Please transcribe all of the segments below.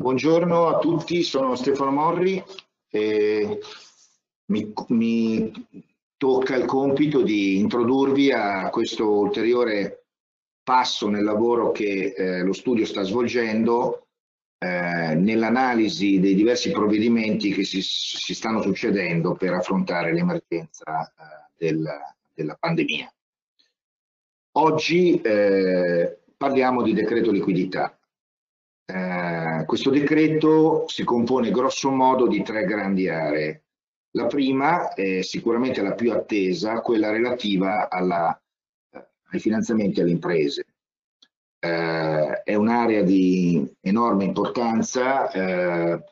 Buongiorno a tutti, sono Stefano Morri e mi, mi, tocca il compito di introdurvi a questo ulteriore passo nel lavoro che eh, lo studio sta svolgendo eh, nell'analisi dei diversi provvedimenti che si, si, stanno succedendo per affrontare l'emergenza eh, del, della pandemia. Oggi eh, parliamo di decreto liquidità eh, questo decreto si compone grosso modo di tre grandi aree. La prima è sicuramente la più attesa, quella relativa alla, eh, ai finanziamenti alle imprese. Eh, è un'area di enorme importanza eh,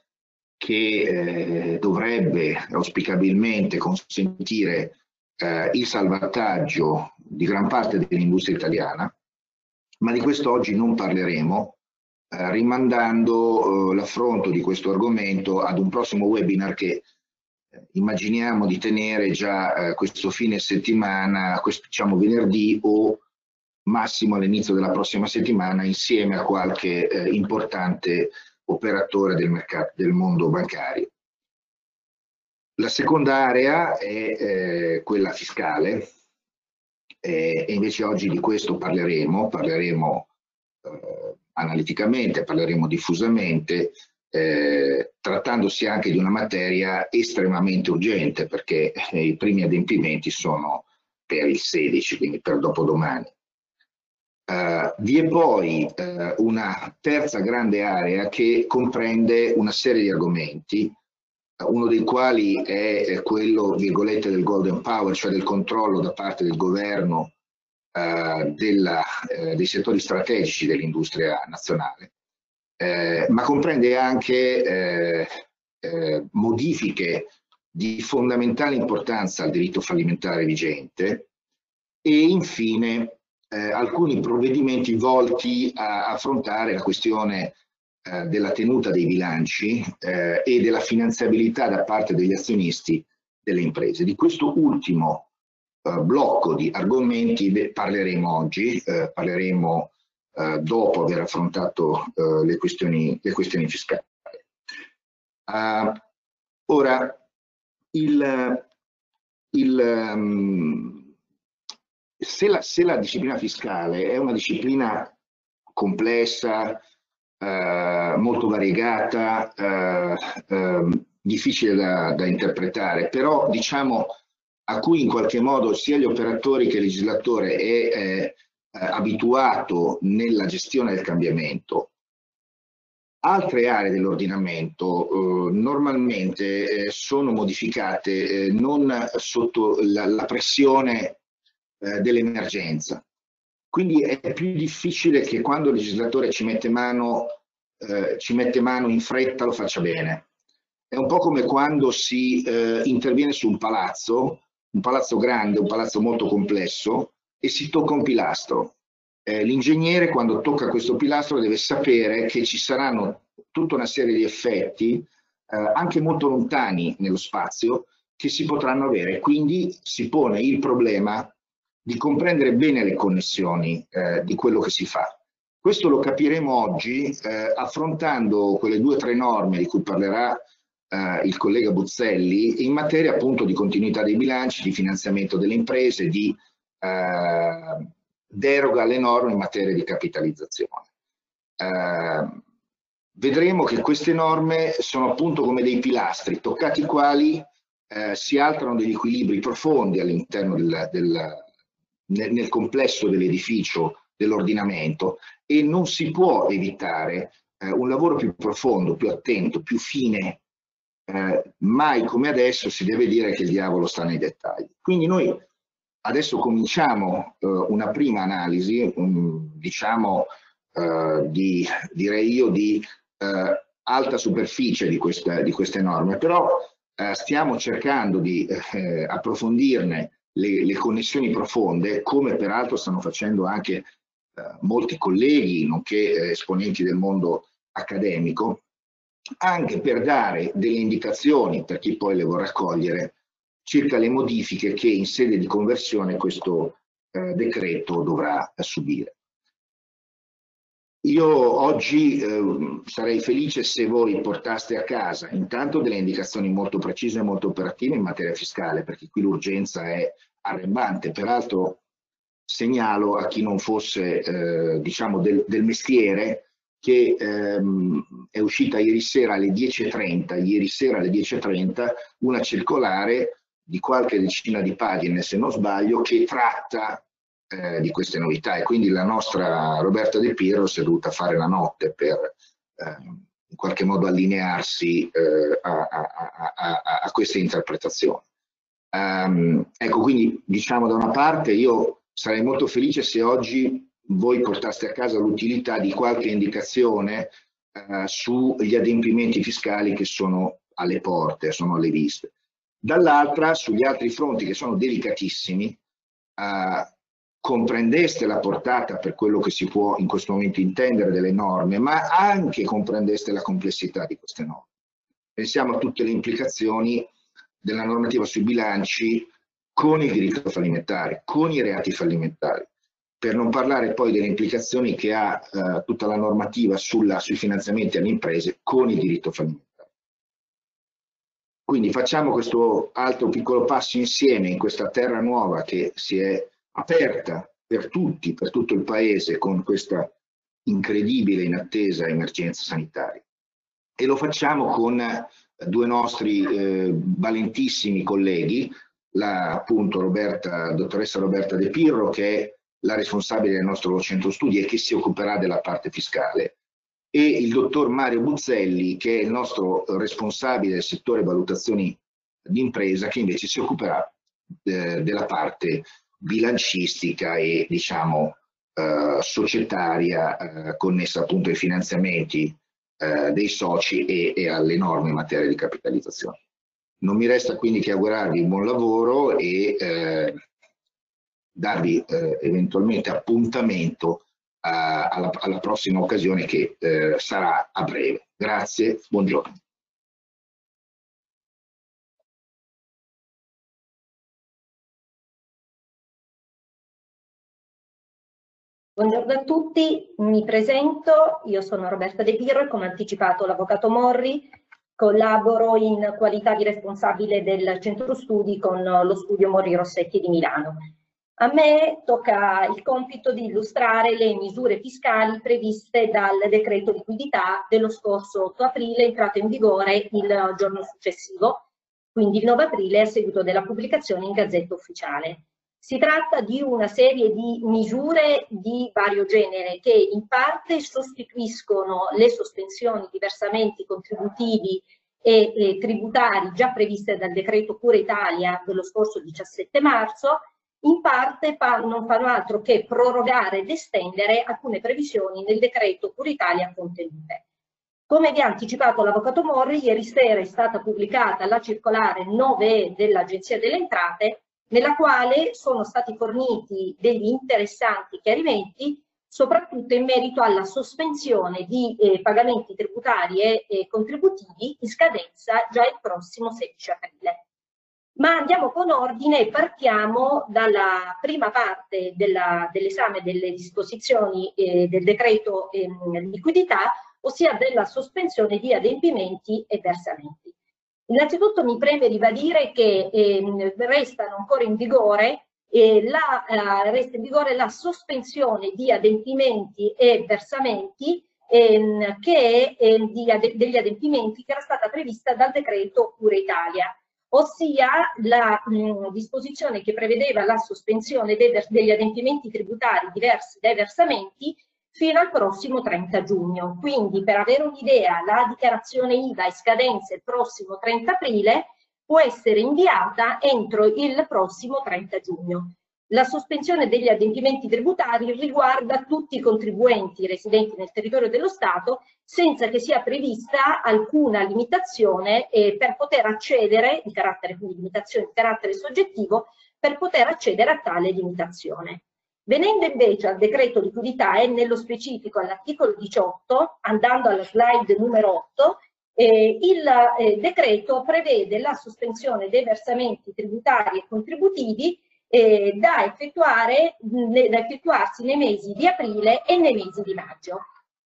che eh, dovrebbe auspicabilmente consentire il salvataggio di gran parte dell'industria italiana, ma di questo oggi non parleremo eh, rimandando eh, l'affronto di questo argomento ad un prossimo webinar che eh, immaginiamo di tenere già eh, questo fine settimana, questo, diciamo venerdì o massimo all'inizio della prossima settimana insieme a qualche eh, importante operatore del, mercato, del mondo bancario. La seconda area è eh, quella fiscale e invece oggi di questo parleremo, parleremo eh, analiticamente, parleremo diffusamente, eh, trattandosi anche di una materia estremamente urgente perché eh, i primi adempimenti sono per il 16, quindi per dopodomani. Uh, vi è poi uh, una terza grande area che comprende una serie di argomenti, uno dei quali è quello, virgolette, del golden power, cioè del controllo da parte del governo eh, della, eh, dei settori strategici dell'industria nazionale, eh, ma comprende anche eh, modifiche di fondamentale importanza al diritto fallimentare vigente e infine alcuni provvedimenti volti a affrontare la questione della tenuta dei bilanci eh, e della finanziabilità da parte degli azionisti delle imprese. Di questo ultimo eh, blocco di argomenti parleremo oggi, eh, parleremo eh, dopo aver affrontato le questioni, le, questioni, fiscali. ora, il, il, um, se, la, se, la, disciplina fiscale è una disciplina complessa, eh, molto variegata, eh, eh, difficile da, da, interpretare, però diciamo a cui in qualche modo sia gli operatori che il legislatore è eh, abituato nella gestione del cambiamento. Altre aree dell'ordinamento eh, normalmente eh, sono modificate eh, non sotto la, la pressione eh, dell'emergenza. Quindi è più difficile che quando il legislatore ci mette, mano, eh, ci mette mano in fretta lo faccia bene. È un po' come quando si interviene su un palazzo un palazzo grande, un palazzo molto complesso e si tocca un pilastro. Eh, L'ingegnere quando tocca questo pilastro deve sapere che ci saranno tutta una serie di effetti eh, anche molto lontani nello spazio che si potranno avere. Quindi si pone il problema di comprendere bene le connessioni eh, di quello che si fa. Questo lo capiremo oggi eh, affrontando quelle due o tre norme di cui parlerà eh, il collega Buzzelli in materia appunto di continuità dei bilanci, di finanziamento delle imprese, di eh, deroga alle norme in materia di capitalizzazione. Eh, vedremo che queste norme sono appunto come dei pilastri toccati i quali eh, si alterano degli equilibri profondi all'interno del, del, nel, nel complesso dell'edificio dell'ordinamento e non si può evitare eh, un lavoro più profondo, più attento, più fine eh, mai come adesso si deve dire che il diavolo sta nei dettagli. Quindi noi adesso cominciamo eh, una prima analisi, um, diciamo eh, di, direi io, di eh, alta superficie di, questa, di, queste norme, però eh, stiamo cercando di approfondirne le, le, connessioni profonde, come peraltro stanno facendo anche molti colleghi, nonché esponenti del mondo accademico, anche per dare delle indicazioni per chi poi le vorrà cogliere circa le modifiche che in sede di conversione questo eh, decreto dovrà subire. io oggi eh, sarei felice se voi portaste a casa intanto delle indicazioni molto precise e molto operative in materia fiscale, perché qui l'urgenza è arrembante. Peraltro segnalo a chi non fosse eh, diciamo del, del, mestiere che ehm, è uscita ieri sera alle 10.30, ieri sera alle 10.30 una circolare di qualche decina di pagine, se non sbaglio, che tratta eh, di queste novità e quindi la nostra Roberta De Piero si è dovuta fare la notte per eh, in qualche modo allinearsi eh, a, a, a, a, queste interpretazioni. Um, ecco, quindi diciamo da una parte io sarei molto felice se oggi voi portaste a casa l'utilità di qualche indicazione uh, sugli adempimenti fiscali che sono alle porte, sono alle viste. Dall'altra, sugli altri fronti che sono delicatissimi, uh, comprendeste la portata per quello che si può in questo momento intendere delle norme, ma anche comprendeste la complessità di queste norme. Pensiamo a tutte le implicazioni della normativa sui bilanci con il diritto fallimentare, con i reati fallimentari, per non parlare poi delle implicazioni che ha eh, tutta la normativa sulla, sui finanziamenti alle imprese con il diritto fallimentare. Quindi facciamo questo altro piccolo passo insieme in questa terra nuova che si è aperta per tutti, per tutto il Paese con questa incredibile, inattesa emergenza sanitaria. E lo facciamo con due nostri eh, valentissimi colleghi, la appunto Roberta, dottoressa Roberta De Pirro, che è la responsabile del nostro centro studi e che si occuperà della parte fiscale, e il dottor Mario Buzzelli, che è il nostro responsabile del settore valutazioni d'impresa, che invece si occuperà eh, della parte bilancistica e diciamo eh, societaria eh, connessa appunto ai finanziamenti eh, dei soci e, e, alle norme in materia di capitalizzazione. Non mi resta quindi che augurarvi buon lavoro e eh, darvi eh, eventualmente appuntamento alla, alla, prossima occasione che eh, sarà a breve. Grazie, buongiorno. Buongiorno a tutti, mi presento, io sono Roberta De Pirro e come anticipato l'Avvocato Morri collaboro in qualità di responsabile del centro studi con lo studio Morri Rossetti di Milano. A me tocca il compito di illustrare le misure fiscali previste dal decreto liquidità dello scorso 8 aprile entrato in vigore il giorno successivo, quindi il 9 aprile a seguito della pubblicazione in Gazzetta Ufficiale. Si tratta di una serie di misure di vario genere che in parte sostituiscono le sospensioni di versamenti contributivi e, e tributari già previste dal decreto Cura Italia dello scorso 17 marzo, in parte fa, non fanno altro che prorogare ed estendere alcune previsioni nel decreto Cura Italia contenute. Come vi ha anticipato l'Avvocato Morri, ieri sera è stata pubblicata la circolare 9E dell'Agenzia delle Entrate nella quale sono stati forniti degli interessanti chiarimenti soprattutto in merito alla sospensione di eh, pagamenti tributari e eh, contributivi in scadenza già il prossimo 16 aprile. Ma andiamo con ordine e partiamo dalla prima parte dell'esame dell delle disposizioni eh, del decreto ehm, liquidità, ossia della sospensione di adempimenti e versamenti. Innanzitutto mi preme ribadire che eh, restano ancora in vigore eh, la, eh, resta in vigore la sospensione di adempimenti e versamenti ehm, che è ehm, di, degli adempimenti che era stata prevista dal decreto Cura Italia, ossia la mh, disposizione che prevedeva la sospensione degli adempimenti tributari diversi dai versamenti fino al prossimo 30 giugno. Quindi per avere un'idea, la dichiarazione IVA è scadenza il prossimo 30 aprile, può essere inviata entro il prossimo 30 giugno. La sospensione degli adempimenti tributari riguarda tutti i contribuenti residenti nel territorio dello Stato senza che sia prevista alcuna limitazione eh, per poter accedere, di carattere, quindi limitazione di carattere soggettivo, per poter accedere a tale limitazione. Venendo invece al decreto liquidità e nello specifico all'articolo 18, andando alla slide numero 8, eh, il eh, decreto prevede la sospensione dei versamenti tributari e contributivi eh, da, effettuare, da effettuarsi nei mesi di aprile e nei mesi di maggio.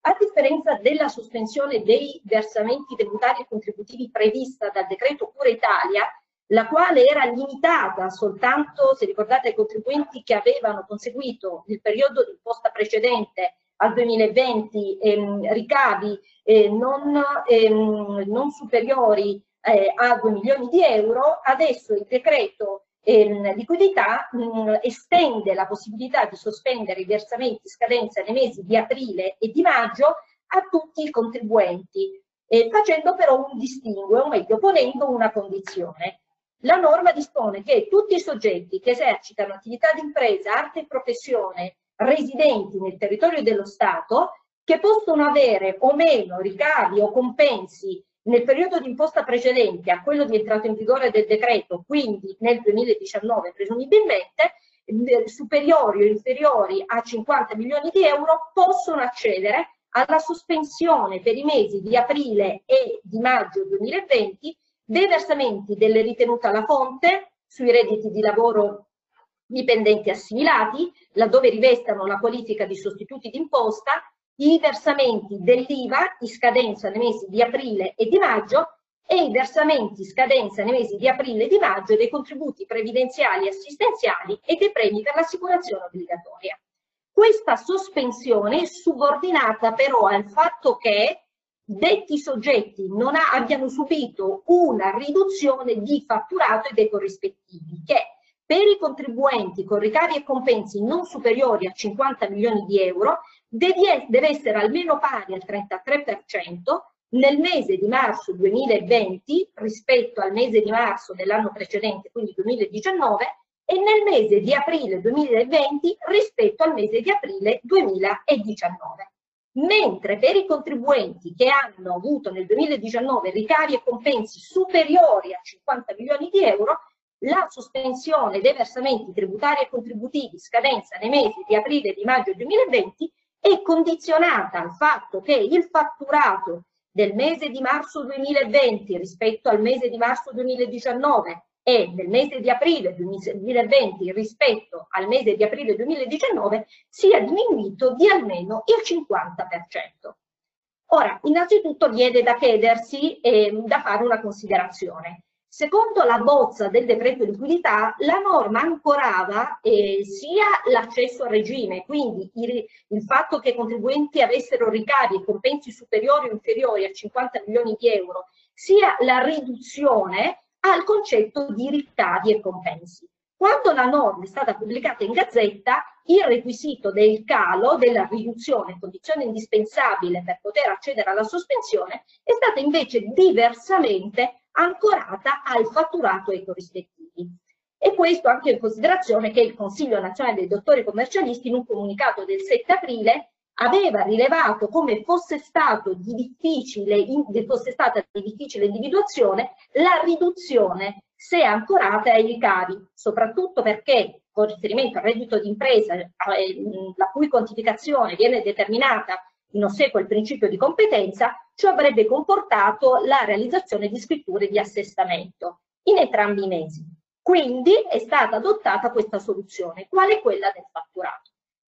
A differenza della sospensione dei versamenti tributari e contributivi prevista dal decreto Cura Italia, la quale era limitata soltanto, se ricordate, ai contribuenti che avevano conseguito il periodo di imposta precedente al 2020 ehm, ricavi eh, non, ehm, non, superiori eh, a 2 milioni di euro, adesso il decreto ehm, liquidità mh, estende la possibilità di sospendere i versamenti scadenza nei mesi di aprile e di maggio a tutti i contribuenti, eh, facendo però un distinguo, o meglio ponendo una condizione. La norma dispone che tutti i soggetti che esercitano attività di impresa, arte e professione residenti nel territorio dello Stato, che possono avere o meno ricavi o compensi nel periodo di imposta precedente a quello di entrata in vigore del decreto, quindi nel 2019 presumibilmente, superiori o inferiori a 50 milioni di euro, possono accedere alla sospensione per i mesi di aprile e di maggio 2020 dei versamenti delle ritenute alla fonte sui redditi di lavoro dipendenti assimilati, laddove rivestano la qualifica di sostituti d'imposta, i versamenti dell'IVA in scadenza nei mesi di aprile e di maggio e i versamenti scadenza nei mesi di aprile e di maggio dei contributi previdenziali e assistenziali e dei premi per l'assicurazione obbligatoria. Questa sospensione è subordinata però al fatto che detti soggetti non ha, abbiano subito una riduzione di fatturato e dei corrispettivi che per i contribuenti con ricavi e compensi non superiori a 50 milioni di euro deve, essere almeno pari al 33% nel mese di marzo 2020 rispetto al mese di marzo dell'anno precedente, quindi 2019, e nel mese di aprile 2020 rispetto al mese di aprile 2019. Mentre per i contribuenti che hanno avuto nel 2019 ricavi e compensi superiori a 50 milioni di euro la sospensione dei versamenti tributari e contributivi scadenza nei mesi di aprile e di maggio 2020 è condizionata al fatto che il fatturato del mese di marzo 2020 rispetto al mese di marzo 2019 e del mese di aprile 2020 rispetto al mese di aprile 2019 sia diminuito di almeno il 50%. Ora, innanzitutto viene da chiedersi e eh, da fare una considerazione. Secondo la bozza del decreto liquidità, la norma ancorava eh, sia l'accesso al regime, quindi il, il, fatto che i contribuenti avessero ricavi e compensi superiori o inferiori a 50 milioni di euro, sia la riduzione al concetto di ricavi e compensi. Quando la norma è stata pubblicata in Gazzetta, il requisito del calo, della riduzione, condizione indispensabile per poter accedere alla sospensione, è stata invece diversamente ancorata al fatturato e ai corrispettivi. E questo anche in considerazione che il Consiglio nazionale dei dottori commercialisti in un comunicato del 7 aprile aveva rilevato come fosse, stato di difficile, fosse stata di difficile individuazione la riduzione se ancorata ai ricavi, soprattutto perché con riferimento al reddito d'impresa, eh, la cui quantificazione viene determinata in ossequio al principio di competenza, ciò avrebbe comportato la realizzazione di scritture di assestamento in entrambi i mesi. Quindi è stata adottata questa soluzione, quale quella del fatturato.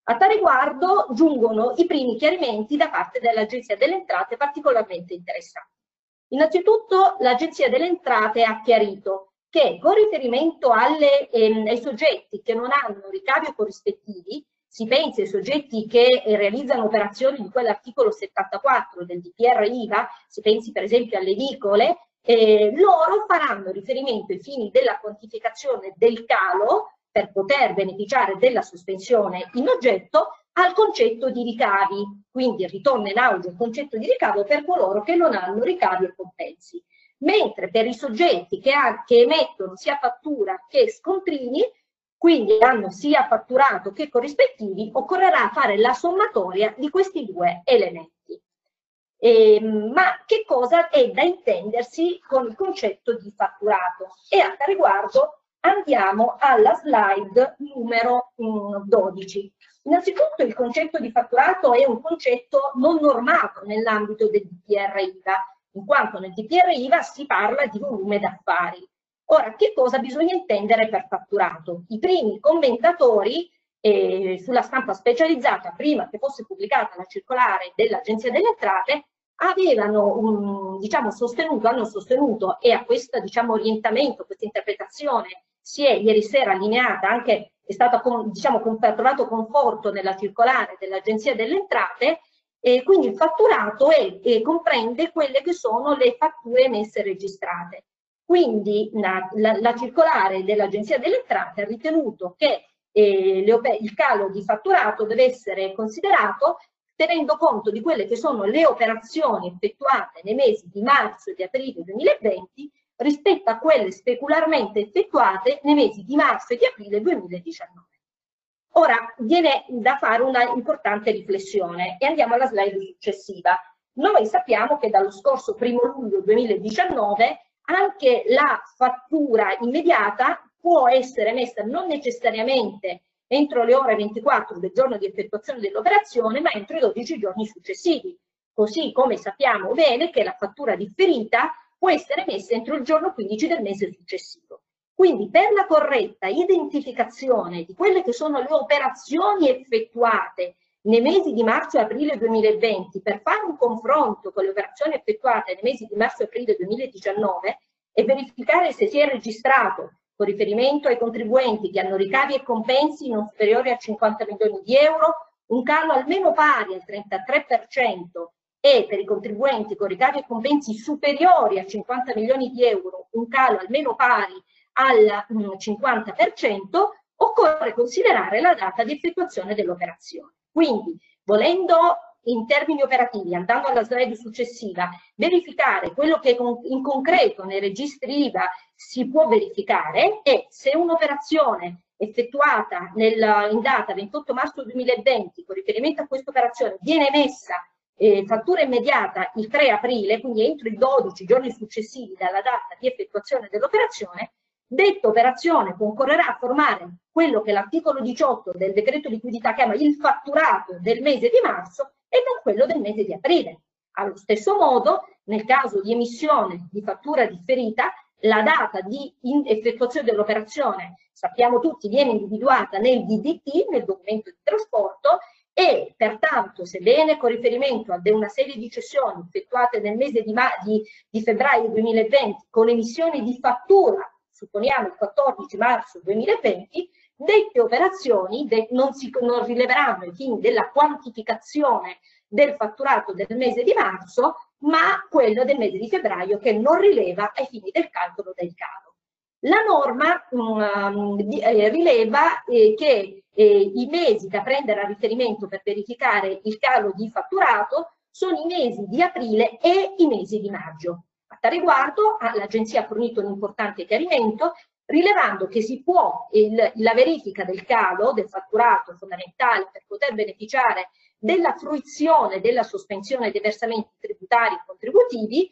A tal riguardo giungono i primi chiarimenti da parte dell'Agenzia delle Entrate particolarmente interessanti. Innanzitutto l'Agenzia delle Entrate ha chiarito che con riferimento alle, ehm, ai soggetti che non hanno ricavi corrispettivi, si pensi ai soggetti che eh, realizzano operazioni di quell'articolo 74 del DPR IVA, si pensi per esempio alle edicole, eh, loro faranno riferimento ai fini della quantificazione del calo per poter beneficiare della sospensione in oggetto al concetto di ricavi, quindi ritorna in auge il concetto di ricavo per coloro che non hanno ricavi o compensi. Mentre per i soggetti che, ha, che emettono sia fattura che scontrini, quindi hanno sia fatturato che corrispettivi, occorrerà fare la sommatoria di questi due elementi. Eh, ma che cosa è da intendersi con il concetto di fatturato? E a tal riguardo andiamo alla slide numero 12. Mm, Innanzitutto il concetto di fatturato è un concetto non normato nell'ambito del DPR IVA, in quanto nel DPR IVA si parla di volume d'affari. Ora, che cosa bisogna intendere per fatturato? I primi commentatori eh, sulla stampa specializzata, prima che fosse pubblicata la circolare dell'Agenzia delle Entrate, avevano um, diciamo, sostenuto, hanno sostenuto e a questo diciamo, orientamento, questa interpretazione si è ieri sera allineata anche, è stato diciamo, trovato conforto nella circolare dell'Agenzia delle Entrate, e quindi il fatturato è, comprende quelle che sono le fatture emesse e registrate. Quindi la, la, la circolare dell'Agenzia delle Entrate ha ritenuto che eh, le, il calo di fatturato deve essere considerato tenendo conto di quelle che sono le operazioni effettuate nei mesi di marzo e di aprile 2020 rispetto a quelle specularmente effettuate nei mesi di marzo e di aprile 2019. Ora viene da fare una importante riflessione e andiamo alla slide successiva. Noi sappiamo che dallo scorso primo luglio 2019 anche la fattura immediata può essere emessa non necessariamente entro le ore 24 del giorno di effettuazione dell'operazione, ma entro i 12 giorni successivi. Così come sappiamo bene che la fattura differita può essere emessa entro il giorno 15 del mese successivo. Quindi per la corretta identificazione di quelle che sono le operazioni effettuate nei mesi di marzo e aprile 2020 per fare un confronto con le operazioni effettuate nei mesi di marzo e aprile 2019 e verificare se si è registrato con riferimento ai contribuenti che hanno ricavi e compensi non superiori a 50 milioni di euro, un calo almeno pari al 33% e per i contribuenti con ricavi e compensi superiori a 50 milioni di euro, un calo almeno pari al 50%, mm, occorre considerare la data di effettuazione dell'operazione. Quindi, volendo in termini operativi, andando alla slide successiva, verificare quello che in concreto nei registri IVA si può verificare è se un'operazione effettuata nel, in data 28 marzo 2020 con riferimento a questa operazione viene emessa eh, fattura immediata il 3 aprile, quindi entro i 12 giorni successivi dalla data di effettuazione dell'operazione, detta operazione concorrerà a formare quello che l'articolo 18 del decreto liquidità chiama il fatturato del mese di marzo e non quello del mese di aprile. Allo stesso modo, nel caso di emissione di fattura differita, la data di effettuazione dell'operazione, sappiamo tutti, viene individuata nel DDT, nel documento di trasporto, e pertanto, sebbene con riferimento a una serie di cessioni effettuate nel mese di, di, di febbraio 2020 con emissione di fattura, supponiamo il 14 marzo 2020, Dette operazioni de non, si, non rileveranno ai fini della quantificazione del fatturato del mese di marzo, ma quello del mese di febbraio che non rileva ai fini del calcolo del calo. La norma um, eh, rileva eh, che eh, i mesi da prendere a riferimento per verificare il calo di fatturato sono i mesi di aprile e i mesi di maggio. A riguardo l'agenzia ha fornito un importante chiarimento rilevando che si può, il, la verifica del calo del fatturato fondamentale per poter beneficiare della fruizione della sospensione dei versamenti tributari e contributivi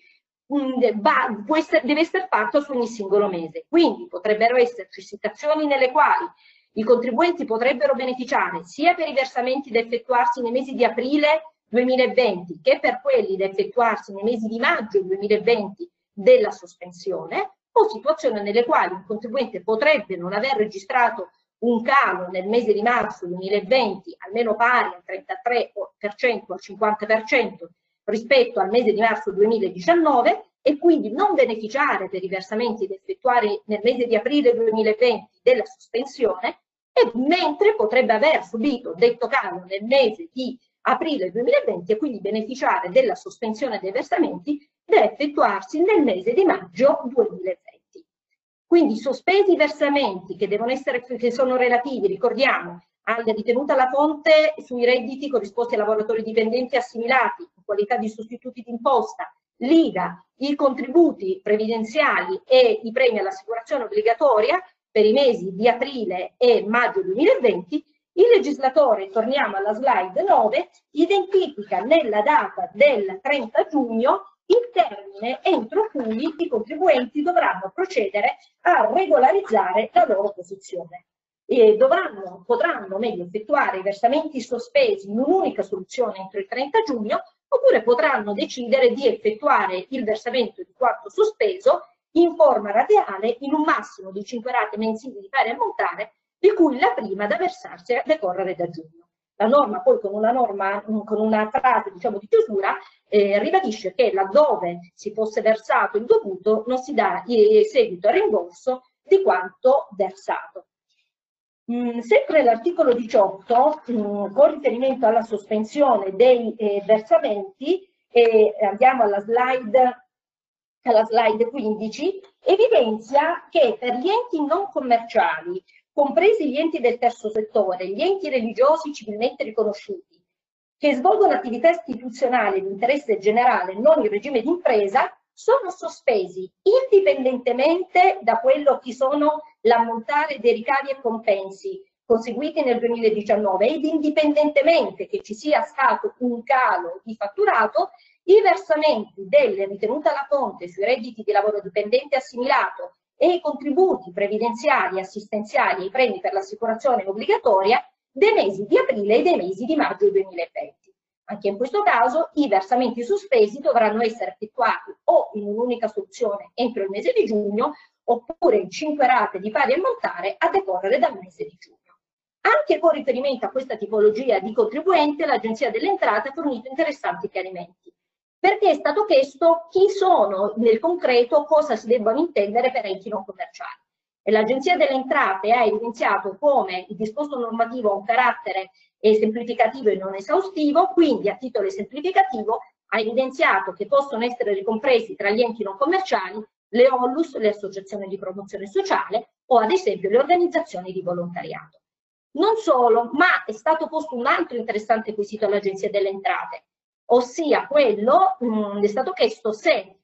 mh, va, essere, deve essere fatto su ogni singolo mese. Quindi potrebbero esserci situazioni nelle quali i contribuenti potrebbero beneficiare sia per i versamenti da effettuarsi nei mesi di aprile 2020 che per quelli da effettuarsi nei mesi di maggio 2020 della sospensione o situazioni nelle quali un contribuente potrebbe non aver registrato un calo nel mese di marzo 2020 almeno pari al 33% o al 50% rispetto al mese di marzo 2019 e quindi non beneficiare per i versamenti da effettuare nel mese di aprile 2020 della sospensione e mentre potrebbe aver subito detto calo nel mese di aprile 2020 e quindi beneficiare della sospensione dei versamenti da effettuarsi nel mese di maggio 2020. Quindi sospesi i versamenti che, devono essere, che sono relativi, ricordiamo, alla ritenuta alla fonte sui redditi corrisposti ai lavoratori dipendenti assimilati in qualità di sostituti d'imposta, l'IVA, i contributi previdenziali e i premi all'assicurazione obbligatoria per i mesi di aprile e maggio 2020, il legislatore, torniamo alla slide 9, identifica nella data del 30 giugno il termine entro cui i contribuenti dovranno procedere a regolarizzare la loro posizione. E dovranno, potranno meglio effettuare i versamenti sospesi in un'unica soluzione entro il 30 giugno oppure potranno decidere di effettuare il versamento di quanto sospeso in forma radiale in un massimo di 5 rate mensili di pari ammontare di cui la prima da versarsi a decorrere da giugno. La norma poi con una, norma, con una frase diciamo, di chiusura eh, ribadisce che laddove si fosse versato il dovuto non si dà eh, seguito al rimborso di quanto versato. Mm, sempre l'articolo 18, mm, con riferimento alla sospensione dei eh, versamenti, e andiamo alla slide, alla slide 15, evidenzia che per gli enti non commerciali, compresi gli enti del terzo settore, gli enti religiosi civilmente riconosciuti, che svolgono attività istituzionali di interesse generale non in regime di impresa, sono sospesi indipendentemente da quello che sono l'ammontare dei ricavi e compensi conseguiti nel 2019 ed indipendentemente che ci sia stato un calo di fatturato, i versamenti delle ritenute alla fonte sui redditi di lavoro dipendente assimilato e i contributi previdenziali, assistenziali e i premi per l'assicurazione obbligatoria dei mesi di aprile e dei mesi di maggio 2020. Anche in questo caso i versamenti sospesi dovranno essere effettuati o in un'unica soluzione entro il mese di giugno oppure in cinque rate di pari ammontare a decorrere dal mese di giugno. Anche con riferimento a questa tipologia di contribuente, l'Agenzia delle Entrate ha fornito interessanti chiarimenti, perché è stato chiesto chi sono nel concreto, cosa si debbano intendere per enti non commerciali. L'Agenzia delle Entrate ha evidenziato come il disposto normativo ha un carattere semplificativo e non esaustivo, quindi a titolo esemplificativo ha evidenziato che possono essere ricompresi tra gli enti non commerciali le ONLUS, le associazioni di promozione sociale o ad esempio le organizzazioni di volontariato. Non solo, ma è stato posto un altro interessante quesito all'Agenzia delle Entrate, ossia quello, mh, mm, è stato chiesto se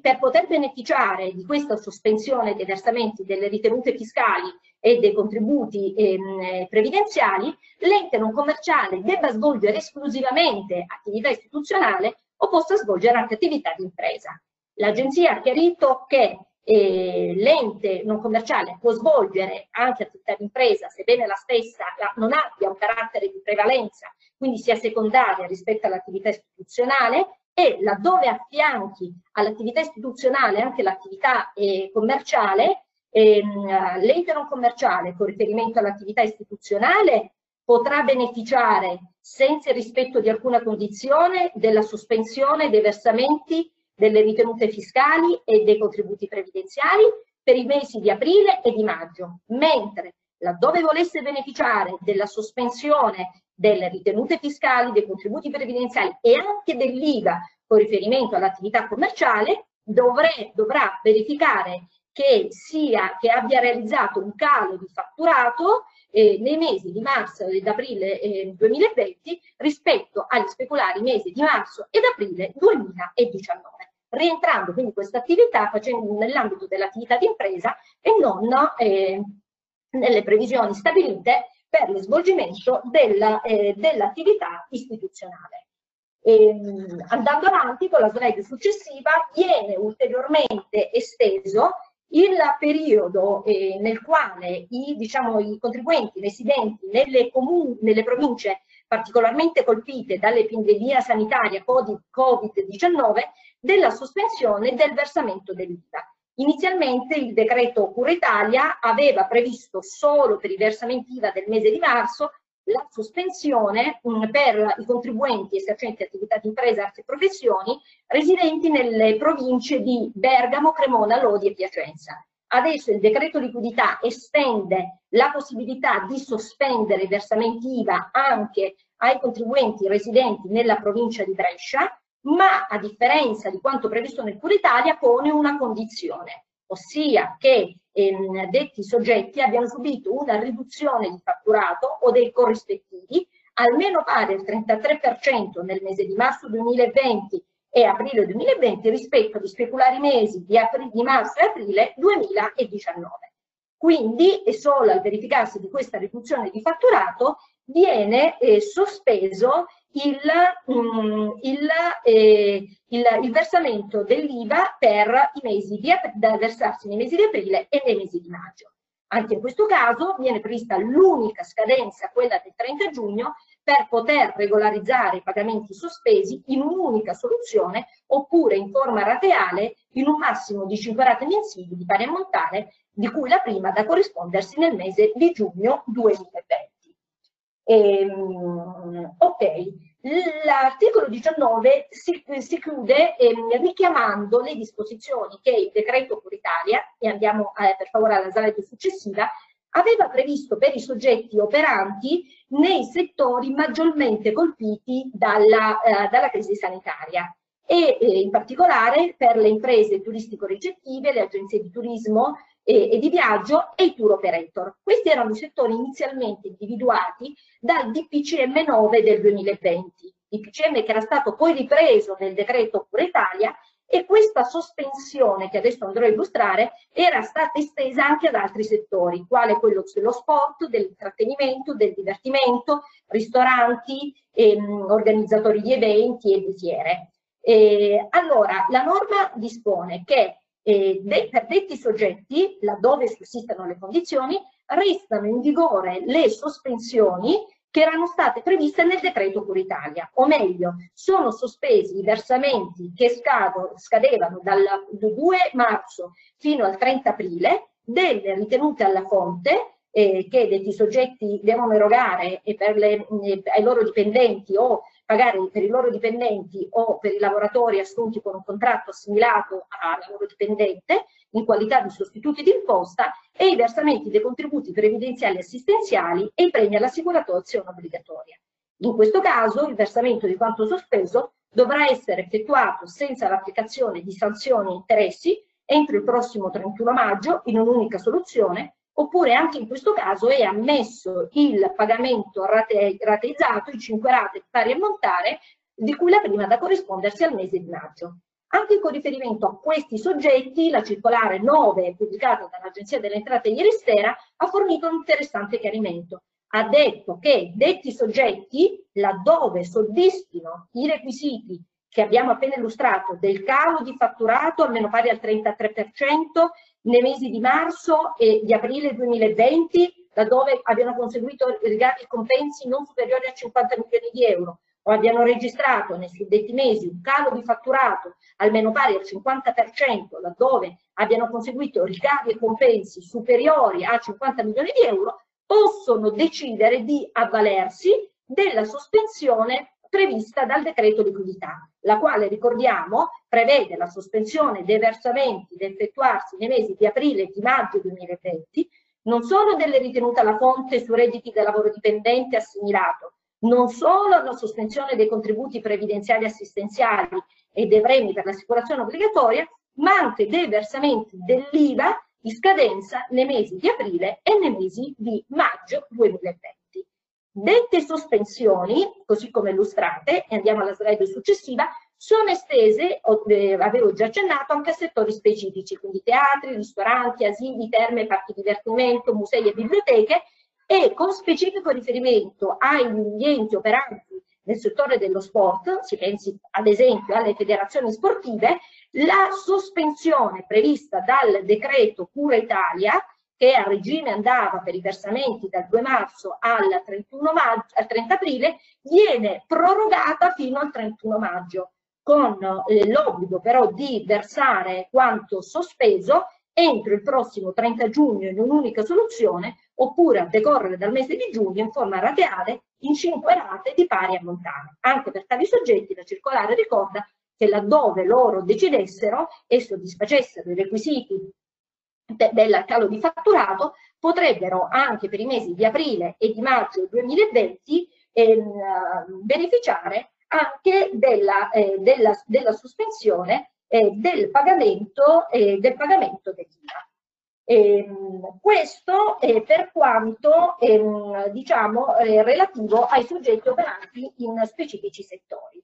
per poter beneficiare di questa sospensione dei versamenti delle ritenute fiscali e dei contributi ehm, previdenziali, l'ente non commerciale debba svolgere esclusivamente attività istituzionale o possa svolgere anche attività di impresa. L'agenzia ha chiarito che eh, l'ente non commerciale può svolgere anche attività di impresa, sebbene la stessa la, non abbia un carattere di prevalenza, quindi sia secondaria rispetto all'attività istituzionale, e laddove affianchi all'attività istituzionale anche l'attività eh, commerciale, ehm, l'ente non commerciale con riferimento all'attività istituzionale potrà beneficiare senza il rispetto di alcuna condizione della sospensione dei versamenti delle ritenute fiscali e dei contributi previdenziali per i mesi di aprile e di maggio, mentre laddove volesse beneficiare della sospensione delle ritenute fiscali, dei contributi previdenziali e anche dell'IVA con riferimento all'attività commerciale, dovre, dovrà verificare che, sia, che abbia realizzato un calo di fatturato eh, nei mesi di marzo ed aprile eh, 2020 rispetto agli speculari mesi di marzo ed aprile 2019 rientrando quindi questa attività nell'ambito dell'attività di impresa e non eh, nelle previsioni stabilite per lo svolgimento eh, dell'attività dell istituzionale. E, ehm, andando avanti con la slide successiva viene ulteriormente esteso il periodo eh, nel quale i, diciamo, i, contribuenti residenti nelle, nelle province particolarmente colpite dall'epidemia sanitaria Covid-19 della sospensione del versamento dell'IVA. Inizialmente il decreto Cura Italia aveva previsto solo per i versamenti IVA del mese di marzo la sospensione mm, per i contribuenti esercenti attività di impresa, arti e professioni residenti nelle province di Bergamo, Cremona, Lodi e Piacenza. Adesso il decreto liquidità estende la possibilità di sospendere i versamenti IVA anche ai contribuenti residenti nella provincia di Brescia, ma a differenza di quanto previsto nel Cura Italia pone una condizione, ossia che ehm, detti soggetti abbiano subito una riduzione di fatturato o dei corrispettivi almeno pari al 33% nel mese di marzo 2020 e aprile 2020 rispetto agli speculari mesi di, di marzo e aprile 2019. Quindi, e solo al verificarsi di questa riduzione di fatturato, viene eh, sospeso il, mm, il, eh, il, il, versamento dell'IVA per i mesi di, da versarsi nei mesi di aprile e nei mesi di maggio. Anche in questo caso viene prevista l'unica scadenza, quella del 30 giugno, per poter regolarizzare i pagamenti sospesi in un'unica soluzione oppure in forma rateale in un massimo di 5 rate mensili di pari ammontare, di cui la prima da corrispondersi nel mese di giugno 2020. Ehm, ok, l'articolo 19 si, si chiude ehm, richiamando le disposizioni che il decreto Cura Italia, e andiamo eh, per favore alla slide successiva, aveva previsto per i soggetti operanti nei settori maggiormente colpiti dalla, eh, dalla crisi sanitaria e eh, in particolare per le imprese turistico-ricettive, le agenzie di turismo e, e, di viaggio e i tour operator. Questi erano i settori inizialmente individuati dal DPCM 9 del 2020, DPCM che era stato poi ripreso nel decreto Cura Italia e questa sospensione che adesso andrò a illustrare era stata estesa anche ad altri settori, quale quello dello sport, dell'intrattenimento, del divertimento, ristoranti, ehm, organizzatori di eventi e di fiere. Eh, allora, la norma dispone che eh, de per detti soggetti, laddove sussistano le condizioni, restano in vigore le sospensioni che erano state previste nel decreto Cura o meglio, sono sospesi i versamenti che scado, scadevano dal 2 marzo fino al 30 aprile delle ritenute alla fonte eh, che detti soggetti devono erogare per le, eh, ai loro dipendenti o pagare per i loro dipendenti o per i lavoratori assunti con un contratto assimilato a lavoro dipendente in qualità di sostituti d'imposta e i versamenti dei contributi previdenziali assistenziali e i premi all'assicurazione obbligatoria. In questo caso il versamento di quanto sospeso dovrà essere effettuato senza l'applicazione di sanzioni e interessi entro il prossimo 31 maggio in un'unica soluzione oppure anche in questo caso è ammesso il pagamento rate, rateizzato, i 5 rate pari ammontare, di cui la prima da corrispondersi al mese di maggio. Anche con riferimento a questi soggetti, la circolare 9, pubblicata dall'Agenzia delle Entrate ieri sera, ha fornito un interessante chiarimento. Ha detto che detti soggetti, laddove soddisfino i requisiti che abbiamo appena illustrato del calo di fatturato almeno pari al 33% nei mesi di marzo e di aprile 2020, laddove abbiano conseguito rigavi e compensi non superiori a 50 milioni di euro, o abbiano registrato nei suddetti mesi un calo di fatturato almeno pari al 50%, laddove abbiano conseguito ricavi e compensi superiori a 50 milioni di euro, possono decidere di avvalersi della sospensione prevista dal decreto liquidità, la quale, ricordiamo, prevede la sospensione dei versamenti da effettuarsi nei mesi di aprile e di maggio 2020, non solo delle ritenute alla fonte su redditi da lavoro dipendente assimilato, non solo la sospensione dei contributi previdenziali assistenziali e dei premi per l'assicurazione obbligatoria, ma anche dei versamenti dell'IVA di scadenza nei mesi di aprile e nei mesi di maggio 2020. Dette sospensioni, così come illustrate, e andiamo alla slide successiva, sono estese, eh, avevo già accennato, anche a settori specifici, quindi teatri, ristoranti, asili, terme, parchi divertimento, musei e biblioteche, e con specifico riferimento agli enti operanti nel settore dello sport, si pensi ad esempio alle federazioni sportive, la sospensione prevista dal decreto Cura Italia che a regime andava per i versamenti dal 2 marzo al 31 maggio, al 30 aprile, viene prorogata fino al 31 maggio, con eh, l'obbligo però di versare quanto sospeso entro il prossimo 30 giugno in un'unica soluzione oppure a decorrere dal mese di giugno in forma rateale in 5 rate di pari ammontare. Anche per tali soggetti la circolare ricorda che laddove loro decidessero e soddisfacessero i requisiti de del calo di fatturato potrebbero anche per i mesi di aprile e di maggio 2020 ehm, beneficiare anche della, eh, della, della sospensione eh, del pagamento, eh, del pagamento dell'IVA. Ehm, questo è per quanto ehm, diciamo eh, relativo ai soggetti operanti in specifici settori.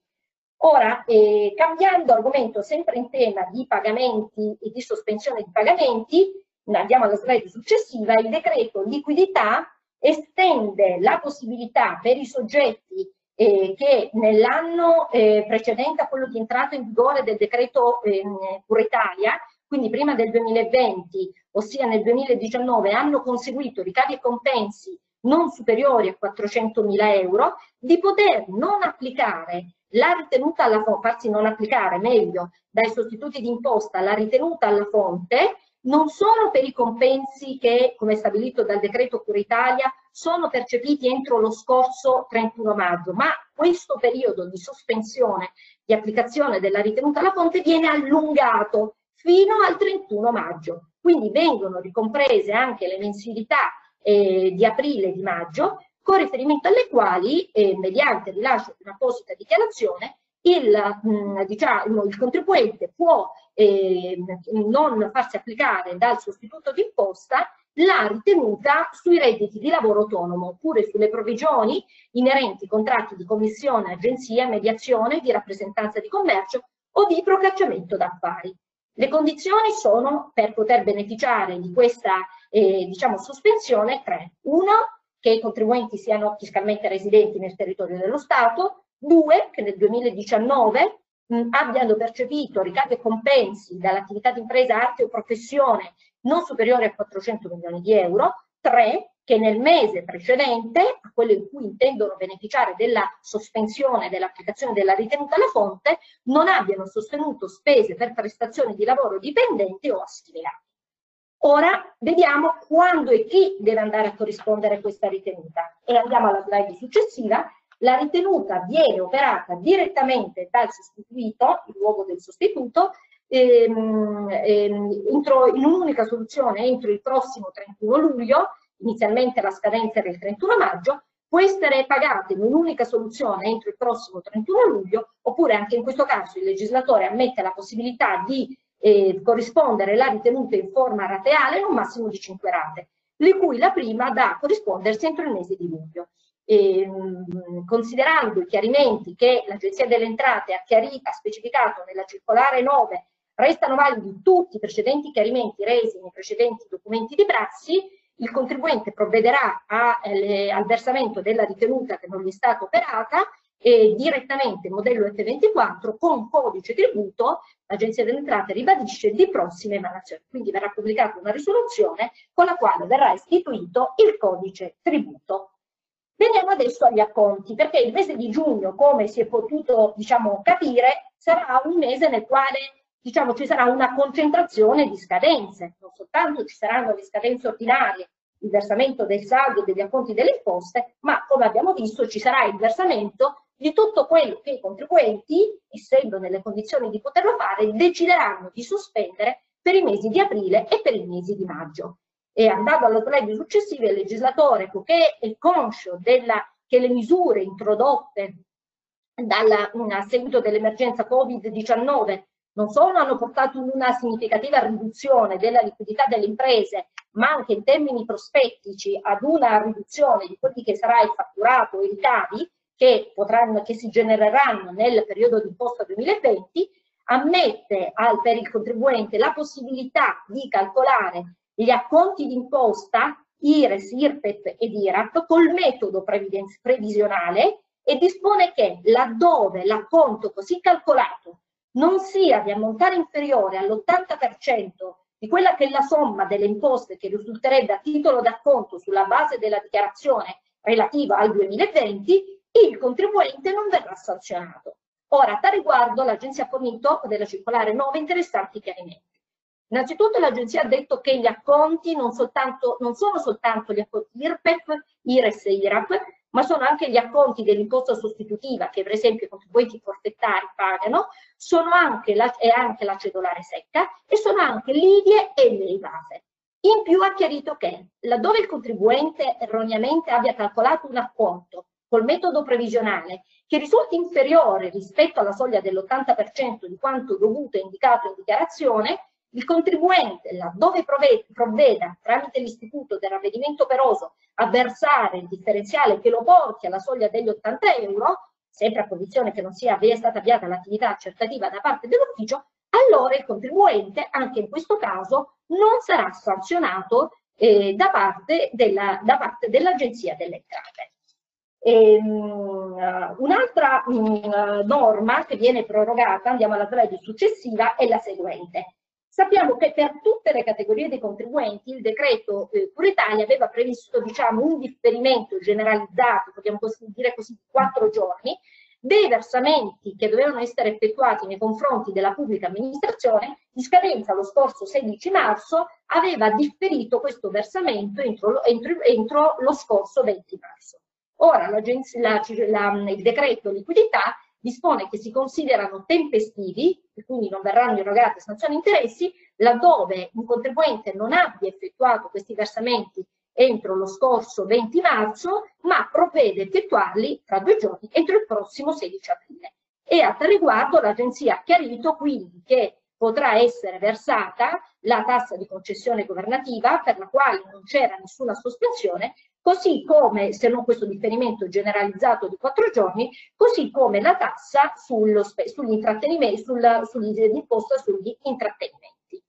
Ora, eh, cambiando argomento sempre in tema di pagamenti e di sospensione di pagamenti, andiamo alla slide successiva, il decreto liquidità estende la possibilità per i soggetti eh, che nell'anno eh, precedente a quello di entrata in vigore del decreto eh, Italia, quindi prima del 2020, ossia nel 2019, hanno conseguito ricavi e compensi non superiori a 400.000 euro, di poter non applicare la ritenuta alla fonte, farsi non applicare meglio dai sostituti di imposta la ritenuta alla fonte, non solo per i compensi che, come stabilito dal decreto Cura Italia, sono percepiti entro lo scorso 31 maggio, ma questo periodo di sospensione di applicazione della ritenuta alla fonte viene allungato fino al 31 maggio. Quindi vengono ricomprese anche le mensilità eh, di aprile e di maggio, con riferimento alle quali, eh, mediante rilascio di un'apposita dichiarazione, il, mh, diciamo, il contribuente può eh, non farsi applicare dal sostituto d'imposta la ritenuta sui redditi di lavoro autonomo oppure sulle provvigioni inerenti ai contratti di commissione, agenzia, mediazione, di rappresentanza di commercio o di procacciamento d'affari. Le condizioni sono per poter beneficiare di questa eh, diciamo, sospensione tre. Uno, che i contribuenti siano fiscalmente residenti nel territorio dello Stato. Due, che nel 2019 mh, abbiano percepito ricavi e compensi dall'attività di impresa, arte o professione non superiori a 400 milioni di euro. Tre, che nel mese precedente, a quello in cui intendono beneficiare della sospensione dell'applicazione della ritenuta alla fonte, non abbiano sostenuto spese per prestazioni di lavoro dipendenti o assimilati. Ora vediamo quando e chi deve andare a corrispondere a questa ritenuta e andiamo alla slide successiva. La ritenuta viene operata direttamente dal sostituito, in luogo del sostituto, ehm, ehm, entro, in un'unica soluzione entro il prossimo 31 luglio inizialmente la scadenza era il 31 maggio, può essere pagata in un'unica soluzione entro il prossimo 31 luglio, oppure anche in questo caso il legislatore ammette la possibilità di eh, corrispondere la ritenuta in forma rateale in un massimo di 5 rate, di cui la prima da corrispondersi entro il mese di luglio. E, considerando i chiarimenti che l'Agenzia delle Entrate ha, chiarito, ha specificato nella circolare 9, restano validi tutti i precedenti chiarimenti resi nei precedenti documenti di prassi, il contribuente provvederà a, eh, al versamento della ritenuta che non gli è stata operata e direttamente modello F24 con codice tributo, l'Agenzia delle Entrate ribadisce di prossima emanazione. Quindi verrà pubblicata una risoluzione con la quale verrà istituito il codice tributo. Veniamo adesso agli acconti, perché il mese di giugno, come si è potuto diciamo, capire, sarà un mese nel quale diciamo, ci sarà una concentrazione di scadenze, non soltanto ci saranno le scadenze ordinarie, il versamento del saldo degli acconti delle imposte, ma come abbiamo visto ci sarà il versamento di tutto quello che i contribuenti, essendo nelle condizioni di poterlo fare, decideranno di sospendere per i mesi di aprile e per i mesi di maggio. E andando allo slide successivo, il legislatore, poiché è conscio della, che le misure introdotte dalla, a seguito dell'emergenza Covid-19 non solo hanno portato una significativa riduzione della liquidità delle imprese, ma anche in termini prospettici ad una riduzione di quelli che sarà il fatturato e i ricavi che, potranno, che si genereranno nel periodo di imposta 2020, ammette al, per il contribuente la possibilità di calcolare gli acconti d'imposta IRES, IRPEP ed IRAP col metodo previsionale e dispone che laddove l'acconto così calcolato non sia di ammontare inferiore all'80% di quella che è la somma delle imposte che risulterebbe a titolo d'acconto sulla base della dichiarazione relativa al 2020, il contribuente non verrà sanzionato. Ora, a tal riguardo, l'Agenzia ha fornito della circolare 9 interessanti chiarimenti. Innanzitutto l'Agenzia ha detto che gli acconti non, soltanto, non sono soltanto gli acconti IRPEF, IRES e IRAP, ma sono anche gli acconti dell'imposta sostitutiva che per esempio i contribuenti forfettari pagano, sono anche la, e anche la cedolare secca e sono anche l'IDIE e l'EIVASE. In più ha chiarito che laddove il contribuente erroneamente abbia calcolato un acconto col metodo previsionale che risulti inferiore rispetto alla soglia dell'80% di quanto dovuto e indicato in dichiarazione, il contribuente, laddove provveda tramite l'istituto del ravvedimento operoso a versare il differenziale che lo porti alla soglia degli 80 euro, sempre a condizione che non sia stata avviata l'attività accertativa da parte dell'ufficio, allora il contribuente, anche in questo caso, non sarà sanzionato eh, da parte dell'Agenzia dell delle Entrate. Um, Un'altra um, norma che viene prorogata, andiamo alla slide successiva, è la seguente Sappiamo che per tutte le categorie dei contribuenti il decreto eh, Italia aveva previsto diciamo, un differimento generalizzato, possiamo dire così, di quattro giorni, dei versamenti che dovevano essere effettuati nei confronti della pubblica amministrazione, di scadenza lo scorso 16 marzo, aveva differito questo versamento entro, entro, entro lo scorso 20 marzo. Ora la, la, il decreto liquidità dispone che si considerano tempestivi, e quindi non verranno erogate sanzioni interessi, laddove un contribuente non abbia effettuato questi versamenti entro lo scorso 20 marzo, ma provvede a effettuarli tra due giorni entro il prossimo 16 aprile. E a tal riguardo l'Agenzia ha chiarito quindi che potrà essere versata la tassa di concessione governativa per la quale non c'era nessuna sospensione, così come, se non questo differimento generalizzato di quattro giorni, così come la tassa sull'intrattenimento, sul, sull'imposta sugli intrattenimenti.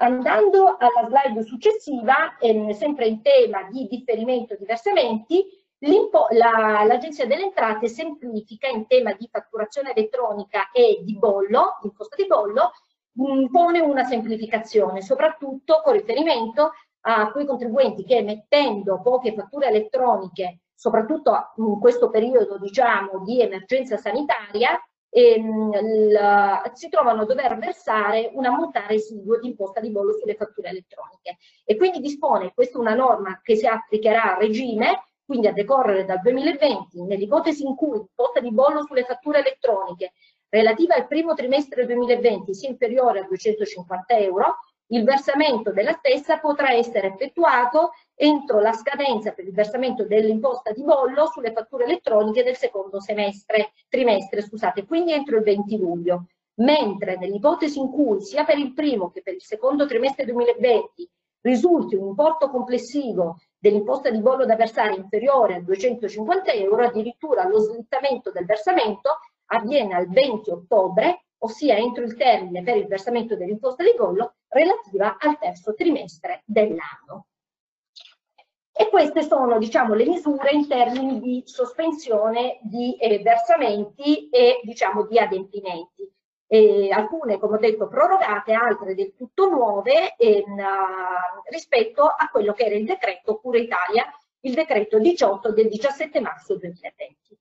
Andando alla slide successiva, ehm, sempre in tema di differimento di versamenti, l'Agenzia la, delle Entrate semplifica in tema di fatturazione elettronica e di bollo, imposta di bollo, mh, pone una semplificazione, soprattutto con riferimento a quei contribuenti che emettendo poche fatture elettroniche, soprattutto in questo periodo diciamo di emergenza sanitaria, ehm, la, si trovano a dover versare un ammontare residuo di imposta di bollo sulle fatture elettroniche. E quindi dispone, questa è una norma che si applicherà a regime, quindi a decorrere dal 2020, nell'ipotesi in cui l'imposta di bollo sulle fatture elettroniche relativa al primo trimestre 2020 sia inferiore a 250 euro, il versamento della stessa potrà essere effettuato entro la scadenza per il versamento dell'imposta di bollo sulle fatture elettroniche del secondo semestre, trimestre, scusate, quindi entro il 20 luglio. Mentre nell'ipotesi in cui sia per il primo che per il secondo trimestre 2020 risulti un importo complessivo dell'imposta di bollo da versare inferiore a 250 euro, addirittura lo slittamento del versamento avviene al 20 ottobre ossia entro il termine per il versamento dell'imposta di bollo relativa al terzo trimestre dell'anno. E queste sono diciamo, le misure in termini di sospensione di eh, versamenti e diciamo, di adempimenti. Eh, alcune, come ho detto, prorogate, altre del tutto nuove ehm, rispetto a quello che era il decreto Cura Italia, il decreto 18 del 17 marzo 2020.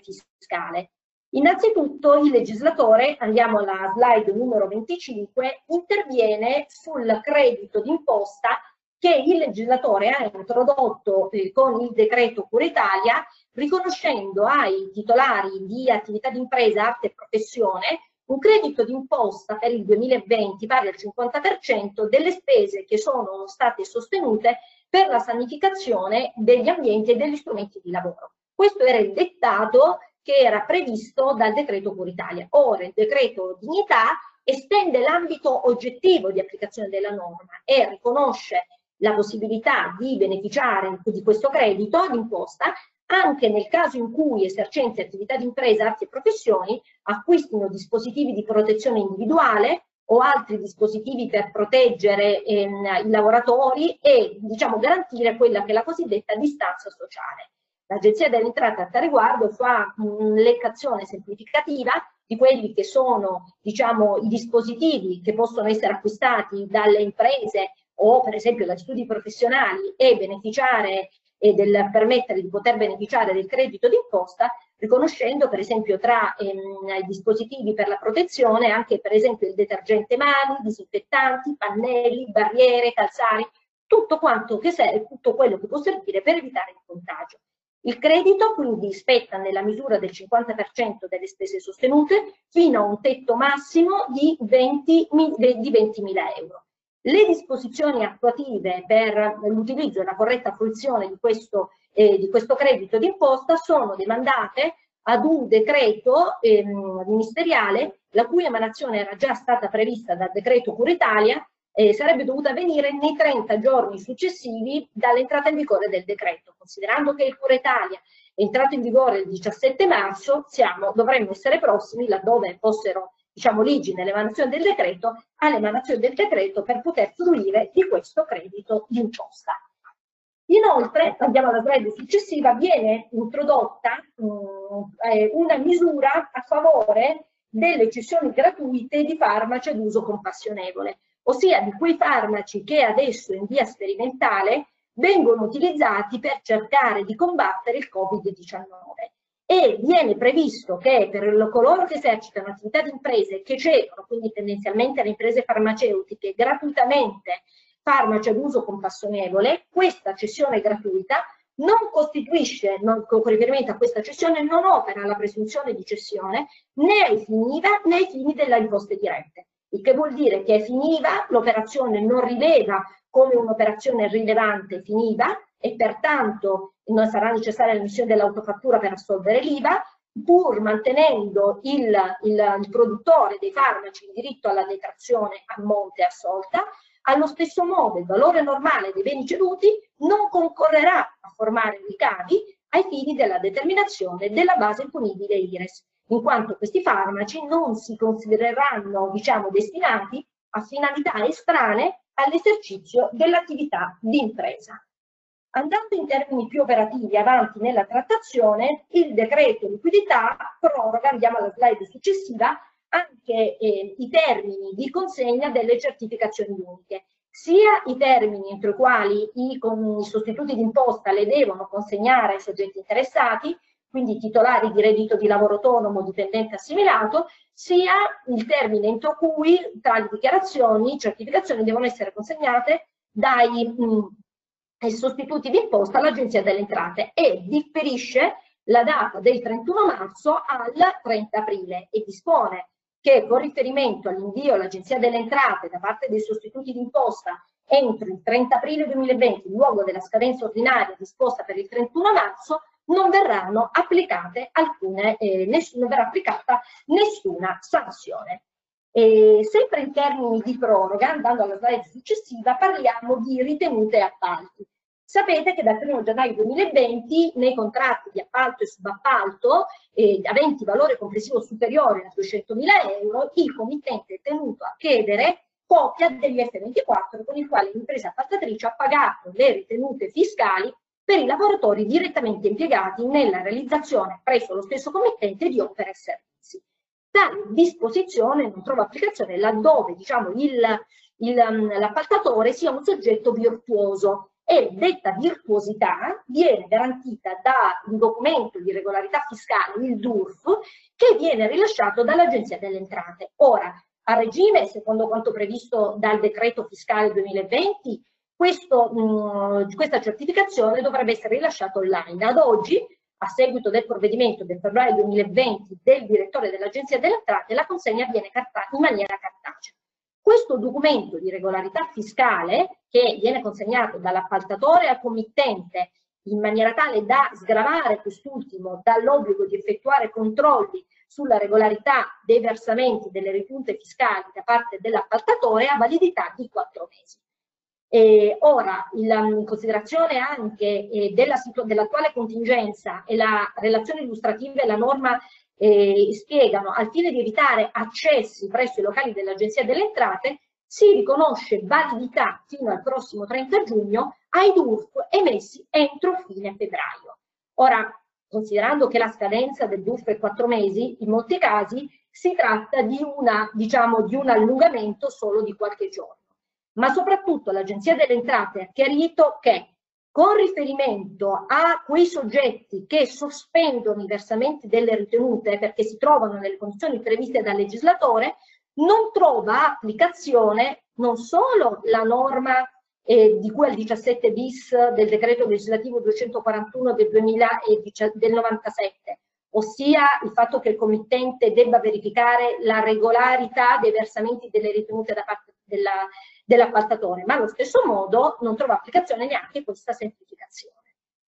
fiscale. Innanzitutto il legislatore, andiamo alla slide numero 25, interviene sul credito d'imposta che il legislatore ha introdotto eh, con il decreto Cura Italia, riconoscendo ai titolari di attività di impresa, arte e professione un credito d'imposta per il 2020 pari al 50% delle spese che sono state sostenute per la sanificazione degli ambienti e degli strumenti di lavoro. Questo era il dettato che era previsto dal decreto Cura Italia. Ora il decreto Dignità estende l'ambito oggettivo di applicazione della norma e riconosce la possibilità di beneficiare di questo credito d'imposta anche nel caso in cui esercenti attività di impresa, arti e professioni acquistino dispositivi di protezione individuale o altri dispositivi per proteggere ehm, i lavoratori e diciamo, garantire quella che è la cosiddetta distanza sociale. L'Agenzia delle Entrate a tal riguardo fa un'elencazione semplificativa di quelli che sono diciamo, i dispositivi che possono essere acquistati dalle imprese o per esempio dagli studi professionali e beneficiare e del permettere di poter beneficiare del credito d'imposta, riconoscendo per esempio tra ehm, i dispositivi per la protezione anche per esempio il detergente mani, disinfettanti, pannelli, barriere, calzari, tutto quanto che serve, tutto quello che può servire per evitare il contagio. Il credito quindi spetta nella misura del 50% delle spese sostenute fino a un tetto massimo di 20.000 20 euro. Le disposizioni attuative per l'utilizzo e la corretta fruizione di questo, eh, di questo credito d'imposta sono demandate ad un decreto ehm, ministeriale la cui emanazione era già stata prevista dal decreto Cura Italia eh, sarebbe dovuta avvenire nei 30 giorni successivi dall'entrata in vigore del decreto. Considerando che il Cura Italia è entrato in vigore il 17 marzo, siamo, dovremmo essere prossimi, laddove fossero diciamo, ligi nell'emanazione del decreto, all'emanazione del decreto per poter fruire di questo credito d'imposta. Inoltre, andiamo alla slide successiva, viene introdotta mh, eh, una misura a favore delle cessioni gratuite di farmaci ad uso compassionevole, ossia di quei farmaci che adesso in via sperimentale vengono utilizzati per cercare di combattere il Covid-19 e viene previsto che per coloro che esercitano attività di imprese che cedono, quindi tendenzialmente le imprese farmaceutiche, gratuitamente farmaci ad uso compassionevole, questa cessione gratuita non costituisce, non, con riferimento a questa cessione, non opera la presunzione di cessione né ai fini IVA né ai fini delle imposte dirette. Il che vuol dire che ai fini IVA l'operazione non rileva come un'operazione rilevante finiva e pertanto non sarà necessaria l'emissione dell'autofattura per assolvere l'IVA, pur mantenendo il, il, il, produttore dei farmaci in diritto alla detrazione a monte assolta, allo stesso modo il valore normale dei beni ceduti non concorrerà a formare ricavi ai fini della determinazione della base imponibile IRES, in quanto questi farmaci non si considereranno diciamo, destinati a finalità estranee all'esercizio dell'attività di impresa. Andando in termini più operativi avanti nella trattazione, il decreto liquidità proroga, andiamo alla slide successiva, anche eh, i termini di consegna delle certificazioni uniche, sia i termini entro i quali i, con, i sostituti d'imposta le devono consegnare ai soggetti interessati, quindi titolari di reddito di lavoro autonomo, dipendente assimilato, sia il termine entro cui tali dichiarazioni, certificazioni devono essere consegnate dai mh, sostituti d'imposta all'Agenzia delle Entrate e differisce la data del 31 marzo al 30 aprile e dispone che con riferimento all'invio all'Agenzia delle Entrate da parte dei sostituti d'imposta entro il 30 aprile 2020 in luogo della scadenza ordinaria disposta per il 31 marzo non verranno applicate alcune, eh, ness non verrà applicata nessuna sanzione. E sempre in termini di proroga, andando alla slide successiva, parliamo di ritenute appalti. Sapete che dal 1 gennaio 2020 nei contratti di appalto e subappalto eh, aventi valore complessivo superiore a 200.000 euro, il committente è tenuto a chiedere copia degli F24 con il quale l'impresa appaltatrice ha pagato le ritenute fiscali per i lavoratori direttamente impiegati nella realizzazione presso lo stesso committente di opere e servizi. Tale disposizione non trova applicazione laddove diciamo, um, l'appaltatore sia un soggetto virtuoso e detta virtuosità viene garantita da un documento di regolarità fiscale, il DURF, che viene rilasciato dall'Agenzia delle Entrate. Ora, a regime, secondo quanto previsto dal decreto fiscale 2020, questo, mh, mm, questa certificazione dovrebbe essere rilasciata online. Ad oggi, a seguito del provvedimento del febbraio 2020 del direttore dell'Agenzia delle Entrate, la consegna avviene in maniera cartacea. Questo documento di regolarità fiscale, che viene consegnato dall'appaltatore al committente in maniera tale da sgravare quest'ultimo dall'obbligo di effettuare controlli sulla regolarità dei versamenti delle ripunte fiscali da parte dell'appaltatore, ha validità di quattro mesi. Eh, ora, il, in considerazione anche eh, dell'attuale dell contingenza e la relazione illustrativa e la norma eh, spiegano, al fine di evitare accessi presso i locali dell'Agenzia delle Entrate, si riconosce validità fino al prossimo 30 giugno ai DURF emessi entro fine febbraio. Ora, considerando che la scadenza del DURF è quattro mesi, in molti casi si tratta di, una, diciamo, di un allungamento solo di qualche giorno ma soprattutto l'Agenzia delle Entrate ha chiarito che con riferimento a quei soggetti che sospendono i versamenti delle ritenute perché si trovano nelle condizioni previste dal legislatore, non trova applicazione non solo la norma eh, di cui al 17 bis del decreto legislativo 241 del, 2010, del 97, ossia il fatto che il committente debba verificare la regolarità dei versamenti delle ritenute da parte della, dell'appaltatore, ma allo stesso modo non trova applicazione neanche questa semplificazione.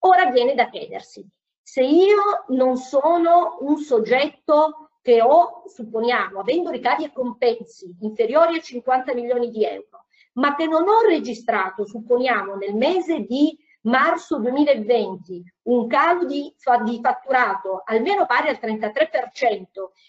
Ora viene da chiedersi, se io non sono un soggetto che ho, supponiamo, avendo ricavi e compensi inferiori a 50 milioni di euro, ma che non ho registrato, supponiamo, nel mese di marzo 2020 un calo di, di fatturato almeno pari al 33%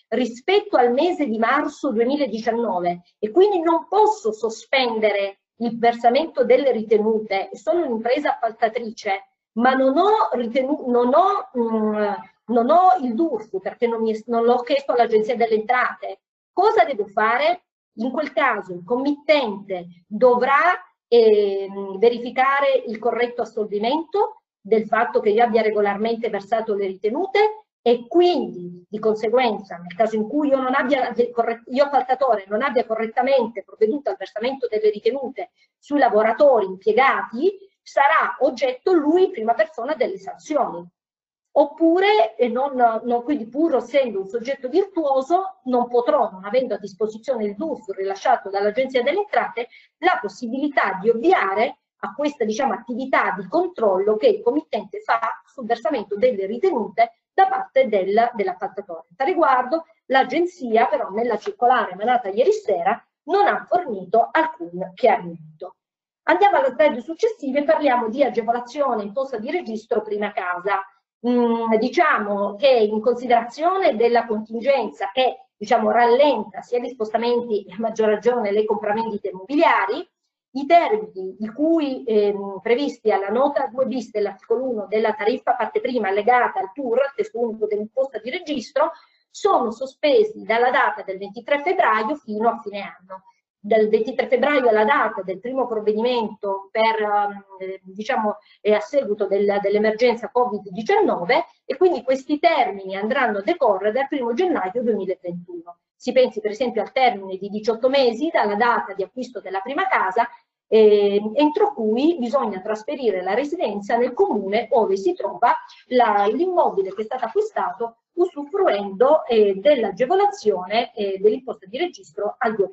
rispetto al mese di marzo 2019 e quindi non posso sospendere il versamento delle ritenute, sono un'impresa appaltatrice, ma non ho, ritenu- non ho mh, mm, non ho il DURF perché non, non l'ho chiesto all'Agenzia delle Entrate. Cosa devo fare? In quel caso il committente dovrà eh, verificare il corretto assolvimento del fatto che io abbia regolarmente versato le ritenute e quindi di conseguenza nel caso in cui io, non abbia, io faltatore non abbia correttamente provveduto al versamento delle ritenute sui lavoratori impiegati sarà oggetto lui in prima persona delle sanzioni oppure, non, non, quindi pur essendo un soggetto virtuoso, non potrò, non avendo a disposizione il DUF rilasciato dall'Agenzia delle Entrate, la possibilità di ovviare a questa diciamo, attività di controllo che il committente fa sul versamento delle ritenute da parte del, dell'appaltatore. A riguardo, l'Agenzia però nella circolare emanata ieri sera non ha fornito alcun chiarimento. Andiamo alla slide successiva e parliamo di agevolazione imposta di registro prima casa mm, diciamo che in considerazione della contingenza che diciamo, rallenta sia gli spostamenti a maggior ragione le compravendite immobiliari, i termini di cui ehm, previsti alla nota 2 bis dell'articolo 1 della tariffa parte prima allegata al TUR, al testo unico dell'imposta di registro, sono sospesi dalla data del 23 febbraio fino a fine anno dal 23 febbraio alla data del primo provvedimento per, eh, diciamo, eh, a seguito del, dell'emergenza Covid-19 e quindi questi termini andranno a decorrere dal 1 gennaio 2021. Si pensi per esempio al termine di 18 mesi dalla data di acquisto della prima casa eh, entro cui bisogna trasferire la residenza nel comune dove si trova l'immobile che è stato acquistato usufruendo eh, dell'agevolazione eh, dell'imposta di registro al 2%.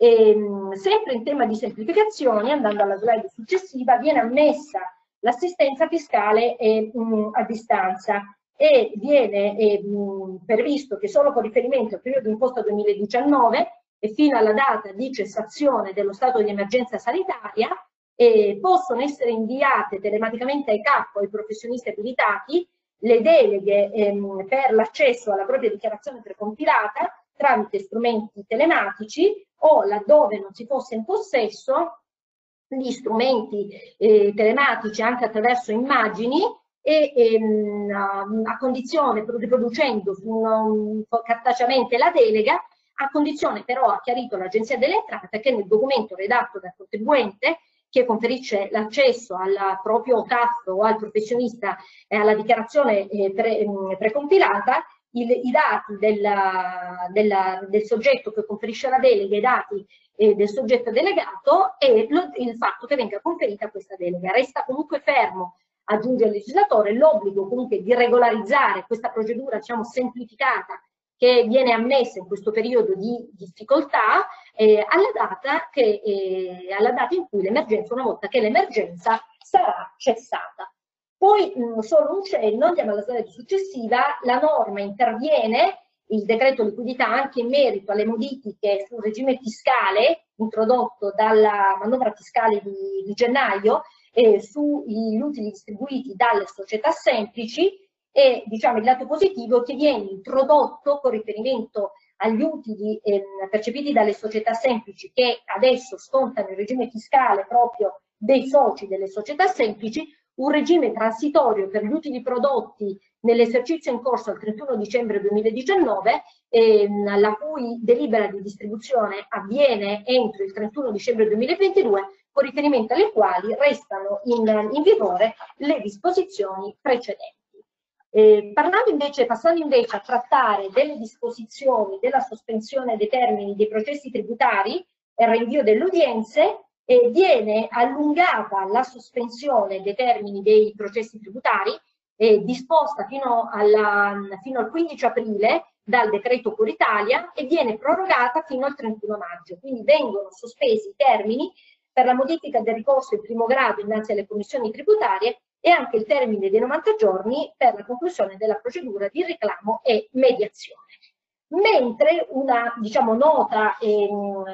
E, ehm, sempre in tema di semplificazioni, andando alla slide successiva, viene ammessa l'assistenza fiscale eh, mh, a distanza e viene eh, mh, previsto che solo con riferimento al periodo imposto 2019 e fino alla data di cessazione dello stato di emergenza sanitaria eh, possono essere inviate telematicamente ai capo ai professionisti abilitati le deleghe ehm, per l'accesso alla propria dichiarazione precompilata tramite strumenti telematici o laddove non si fosse in possesso gli strumenti eh, telematici anche attraverso immagini e ehm, a condizione, riproducendo um, cartaceamente la delega, a condizione però, ha chiarito l'Agenzia delle Entrate, che nel documento redatto dal contribuente che conferisce l'accesso al proprio TAF o al professionista e alla dichiarazione eh, pre, precompilata il, i dati della, della, del soggetto che conferisce la delega, i dati eh, del soggetto delegato e lo, il fatto che venga conferita questa delega. Resta comunque fermo, aggiunge il legislatore, l'obbligo comunque di regolarizzare questa procedura diciamo, semplificata che viene ammessa in questo periodo di difficoltà eh, alla, data che, eh, alla data in cui l'emergenza, una volta che l'emergenza sarà cessata. Poi mh, solo un cenno, andiamo alla slide successiva, la norma interviene, il decreto liquidità anche in merito alle modifiche sul regime fiscale introdotto dalla manovra fiscale di, di gennaio eh, sugli utili distribuiti dalle società semplici e diciamo il lato positivo che viene introdotto con riferimento agli utili eh, percepiti dalle società semplici che adesso scontano il regime fiscale proprio dei soci delle società semplici, un regime transitorio per gli utili prodotti nell'esercizio in corso al 31 dicembre 2019, ehm, la cui delibera di distribuzione avviene entro il 31 dicembre 2022, con riferimento alle quali restano in, in vigore le disposizioni precedenti. Eh, parlando invece, passando invece a trattare delle disposizioni della sospensione dei termini dei processi tributari e rinvio delle udienze, e viene allungata la sospensione dei termini dei processi tributari eh, disposta fino, alla, fino, al 15 aprile dal decreto Cura Italia e viene prorogata fino al 31 maggio. Quindi vengono sospesi i termini per la modifica del ricorso in primo grado innanzi alle commissioni tributarie e anche il termine dei 90 giorni per la conclusione della procedura di reclamo e mediazione mentre una diciamo, nota ehm,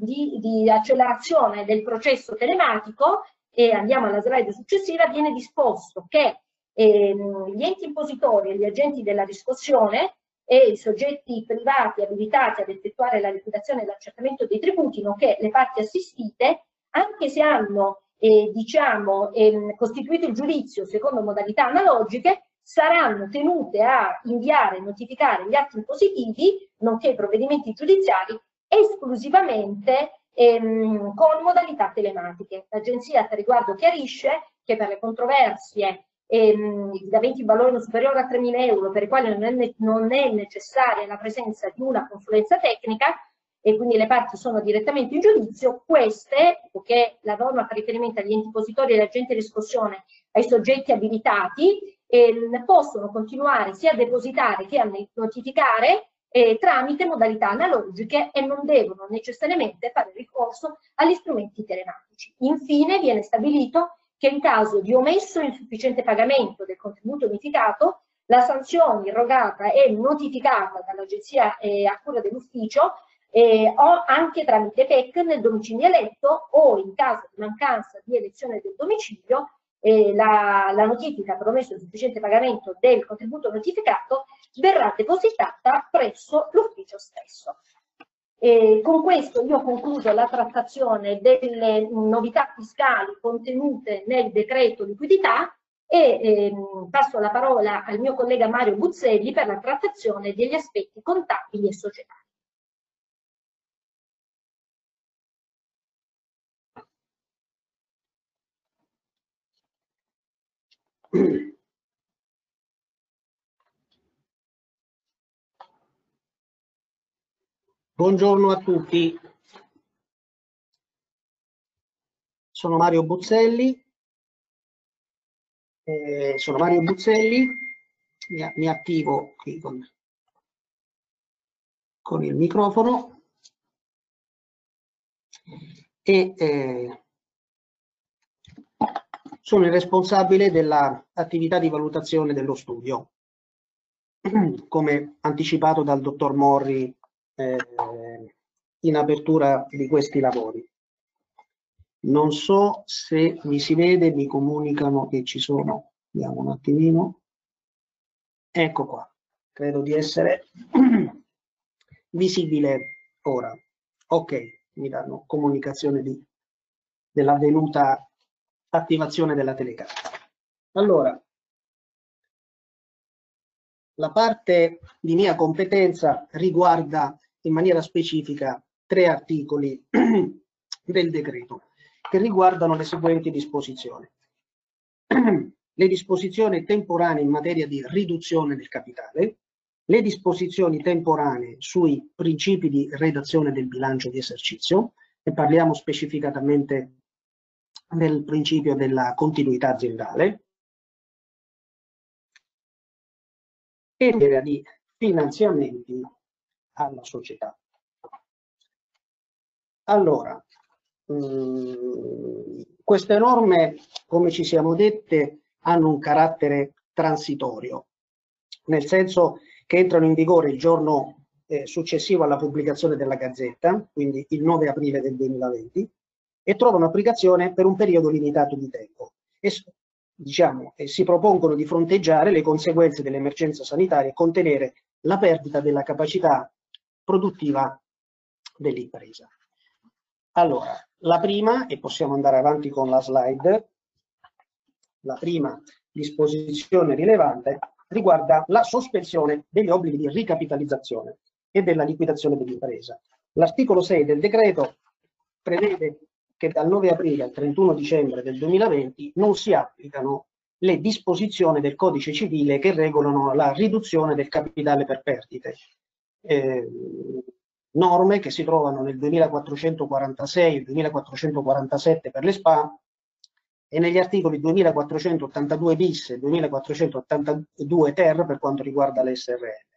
di, di, accelerazione del processo telematico, e andiamo alla slide successiva, viene disposto che ehm, gli enti impositori e gli agenti della riscossione e i soggetti privati abilitati ad effettuare la liquidazione e l'accertamento dei tributi, nonché le parti assistite, anche se hanno eh, diciamo, ehm, costituito il giudizio secondo modalità analogiche, saranno tenute a inviare e notificare gli atti impositivi, nonché i provvedimenti giudiziari, esclusivamente ehm, con modalità telematiche. L'Agenzia a riguardo chiarisce che per le controversie ehm, aventi valore non superiore a 3.000 euro per i quali non è, non è necessaria la presenza di una consulenza tecnica, e quindi le parti sono direttamente in giudizio, queste, poiché la norma fa riferimento agli enti positori e agli agenti di riscossione, ai soggetti abilitati, eh, possono continuare sia a depositare che a notificare eh, tramite modalità analogiche e non devono necessariamente fare ricorso agli strumenti telematici. Infine viene stabilito che in caso di omesso insufficiente pagamento del contributo unificato, la sanzione irrogata e notificata dall'agenzia eh, a cura dell'ufficio eh, o anche tramite PEC nel domicilio eletto o in caso di mancanza di elezione del domicilio eh, la, la, notifica per omesso sufficiente pagamento del contributo notificato verrà depositata presso l'ufficio stesso. E con questo io ho concluso la trattazione delle novità fiscali contenute nel decreto liquidità e ehm, passo la parola al mio collega Mario Buzzelli per la trattazione degli aspetti contabili e societari. Buongiorno a tutti. Sono Mario Buzzelli. Eh, sono Mario Buzzelli. Mi, mi attivo qui con, con il microfono. E eh, sono il responsabile dell'attività di valutazione dello studio, come anticipato dal dottor Morri eh, in apertura di questi lavori. Non so se mi si vede, mi comunicano che ci sono, vediamo un attimino. Ecco qua, credo di essere visibile ora. Ok, mi danno comunicazione dell'avvenuta attivazione della telecamera. Allora, la parte di mia competenza riguarda in maniera specifica tre articoli del decreto che riguardano le seguenti disposizioni. le disposizioni temporanee in materia di riduzione del capitale, le disposizioni temporanee sui principi di redazione del bilancio di esercizio, e parliamo specificatamente del principio della continuità aziendale e l'area di finanziamenti alla società. Allora, mh, mm, queste norme, come ci siamo dette, hanno un carattere transitorio, nel senso che entrano in vigore il giorno eh, successivo alla pubblicazione della Gazzetta, quindi il 9 aprile del 2020, e trovano applicazione per un periodo limitato di tempo e, diciamo, e si propongono di fronteggiare le conseguenze dell'emergenza sanitaria e contenere la perdita della capacità produttiva dell'impresa. Allora, la prima, e possiamo andare avanti con la slide, la prima disposizione rilevante riguarda la sospensione degli obblighi di ricapitalizzazione e della liquidazione dell'impresa. L'articolo 6 del decreto prevede che dal 9 aprile al 31 dicembre del 2020 non si applicano le disposizioni del codice civile che regolano la riduzione del capitale per perdite. Eh, norme che si trovano nel 2446 e 2447 per le SPA e negli articoli 2482 bis e 2482 ter per quanto riguarda le SRL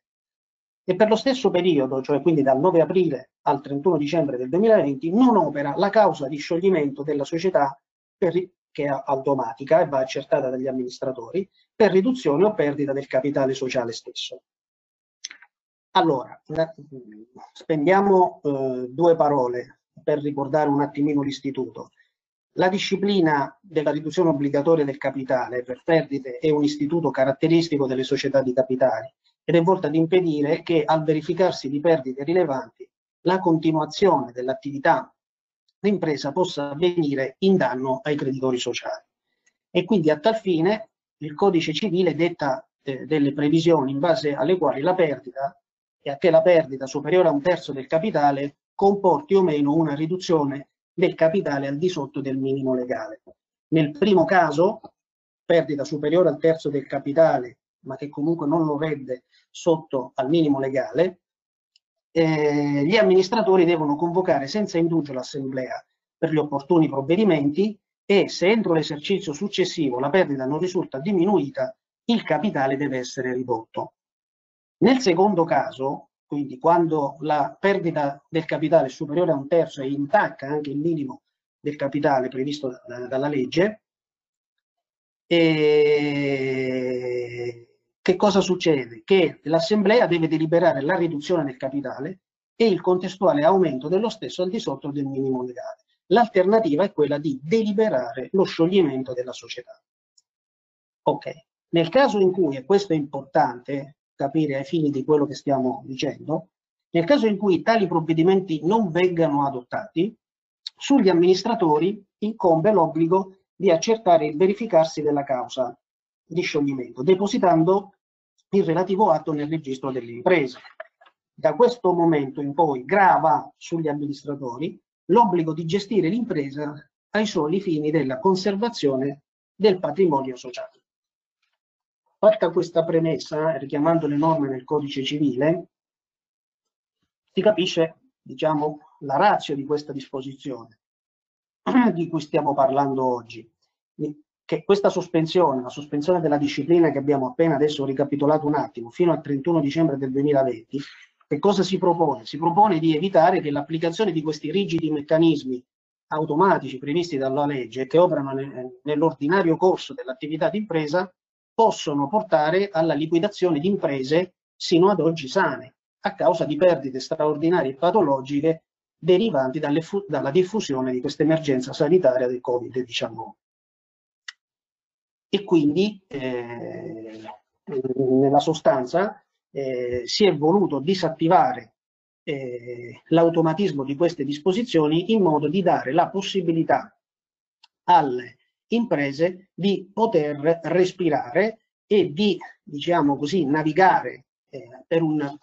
e per lo stesso periodo, cioè quindi dal 9 aprile al 31 dicembre del 2020, non opera la causa di scioglimento della società per, che è automatica e va accertata dagli amministratori per riduzione o perdita del capitale sociale stesso. Allora, spendiamo eh, due parole per ricordare un attimino l'istituto. La disciplina della riduzione obbligatoria del capitale per perdite è un istituto caratteristico delle società di capitali ed è volta ad impedire che al verificarsi di perdite rilevanti la continuazione dell'attività d'impresa possa avvenire in danno ai creditori sociali. E quindi a tal fine il codice civile detta eh, delle previsioni in base alle quali la perdita e a che la perdita superiore a un terzo del capitale comporti o meno una riduzione del capitale al di sotto del minimo legale. Nel primo caso, perdita superiore al terzo del capitale, ma che comunque non lo rende sotto al minimo legale, eh, gli amministratori devono convocare senza indugio l'assemblea per gli opportuni provvedimenti e se entro l'esercizio successivo la perdita non risulta diminuita, il capitale deve essere ridotto. Nel secondo caso, quindi quando la perdita del capitale è superiore a un terzo e intacca anche il minimo del capitale previsto da, dalla legge, e che cosa succede? Che l'assemblea deve deliberare la riduzione del capitale e il contestuale aumento dello stesso al di sotto del minimo legale. L'alternativa è quella di deliberare lo scioglimento della società. Ok, nel caso in cui, e questo è importante capire ai fini di quello che stiamo dicendo, nel caso in cui tali provvedimenti non vengano adottati, sugli amministratori incombe l'obbligo di accertare il verificarsi della causa di scioglimento, depositando il relativo atto nel registro delle imprese. Da questo momento in poi grava sugli amministratori l'obbligo di gestire l'impresa ai soli fini della conservazione del patrimonio sociale. Fatta questa premessa, richiamando le norme del codice civile, si capisce diciamo, la razza di questa disposizione di cui stiamo parlando oggi. Che questa sospensione, la sospensione della disciplina che abbiamo appena adesso ricapitolato un attimo, fino al 31 dicembre del 2020, che cosa si propone? Si propone di evitare che l'applicazione di questi rigidi meccanismi automatici previsti dalla legge che operano nell'ordinario corso dell'attività d'impresa possono portare alla liquidazione di imprese sino ad oggi sane, a causa di perdite straordinarie e patologiche derivanti dalla diffusione di questa emergenza sanitaria del Covid-19. E quindi, eh, nella sostanza, eh, si è voluto disattivare eh, l'automatismo di queste disposizioni in modo di dare la possibilità alle imprese di poter respirare e di, diciamo così, navigare eh, per un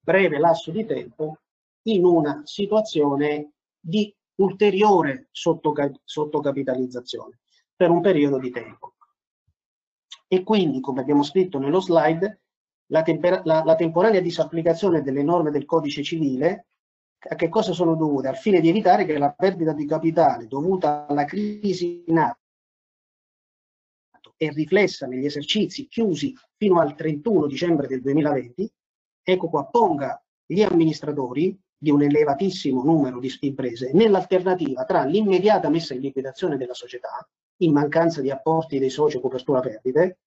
breve lasso di tempo in una situazione di ulteriore sottocapitalizzazione per un periodo di tempo. E quindi, come abbiamo scritto nello slide, la, la, la temporanea disapplicazione delle norme del codice civile a che cosa sono dovute? Al fine di evitare che la perdita di capitale dovuta alla crisi in atto e riflessa negli esercizi chiusi fino al 31 dicembre del 2020, ecco qua, ponga gli amministratori di un elevatissimo numero di imprese nell'alternativa tra l'immediata messa in liquidazione della società, in mancanza di apporti dei soci o copertura perdite,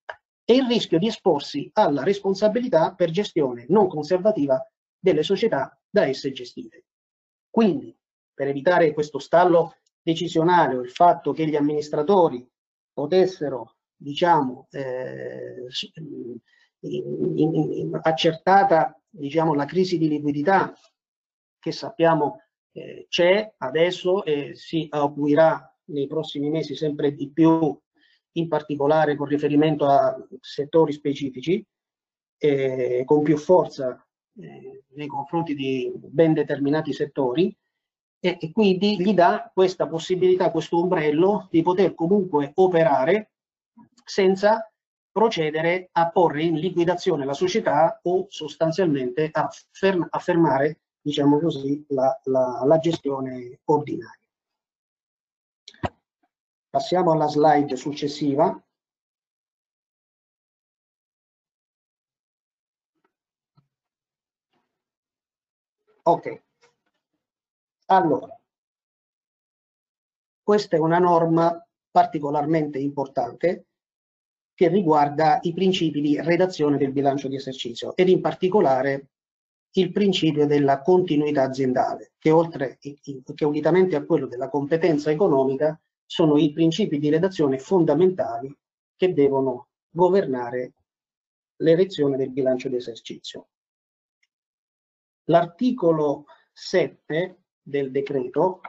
e il rischio di esporsi alla responsabilità per gestione non conservativa delle società da esse gestite. Quindi, per evitare questo stallo decisionale o il fatto che gli amministratori potessero, diciamo, eh, in, in, in, accertata diciamo, la crisi di liquidità che sappiamo eh, c'è adesso e si acuirà nei prossimi mesi sempre di più in particolare con riferimento a settori specifici, eh, con più forza eh, nei confronti di ben determinati settori e, e, quindi gli dà questa possibilità, questo ombrello di poter comunque operare senza procedere a porre in liquidazione la società o sostanzialmente a, ferm a fermare diciamo così, la, la, la gestione ordinaria. Passiamo alla slide successiva. Ok, allora, questa è una norma particolarmente importante che riguarda i principi di redazione del bilancio di esercizio ed in particolare il principio della continuità aziendale che oltre che unitamente a quello della competenza economica sono i principi di redazione fondamentali che devono governare l'erezione del bilancio di esercizio. L'articolo 7 del decreto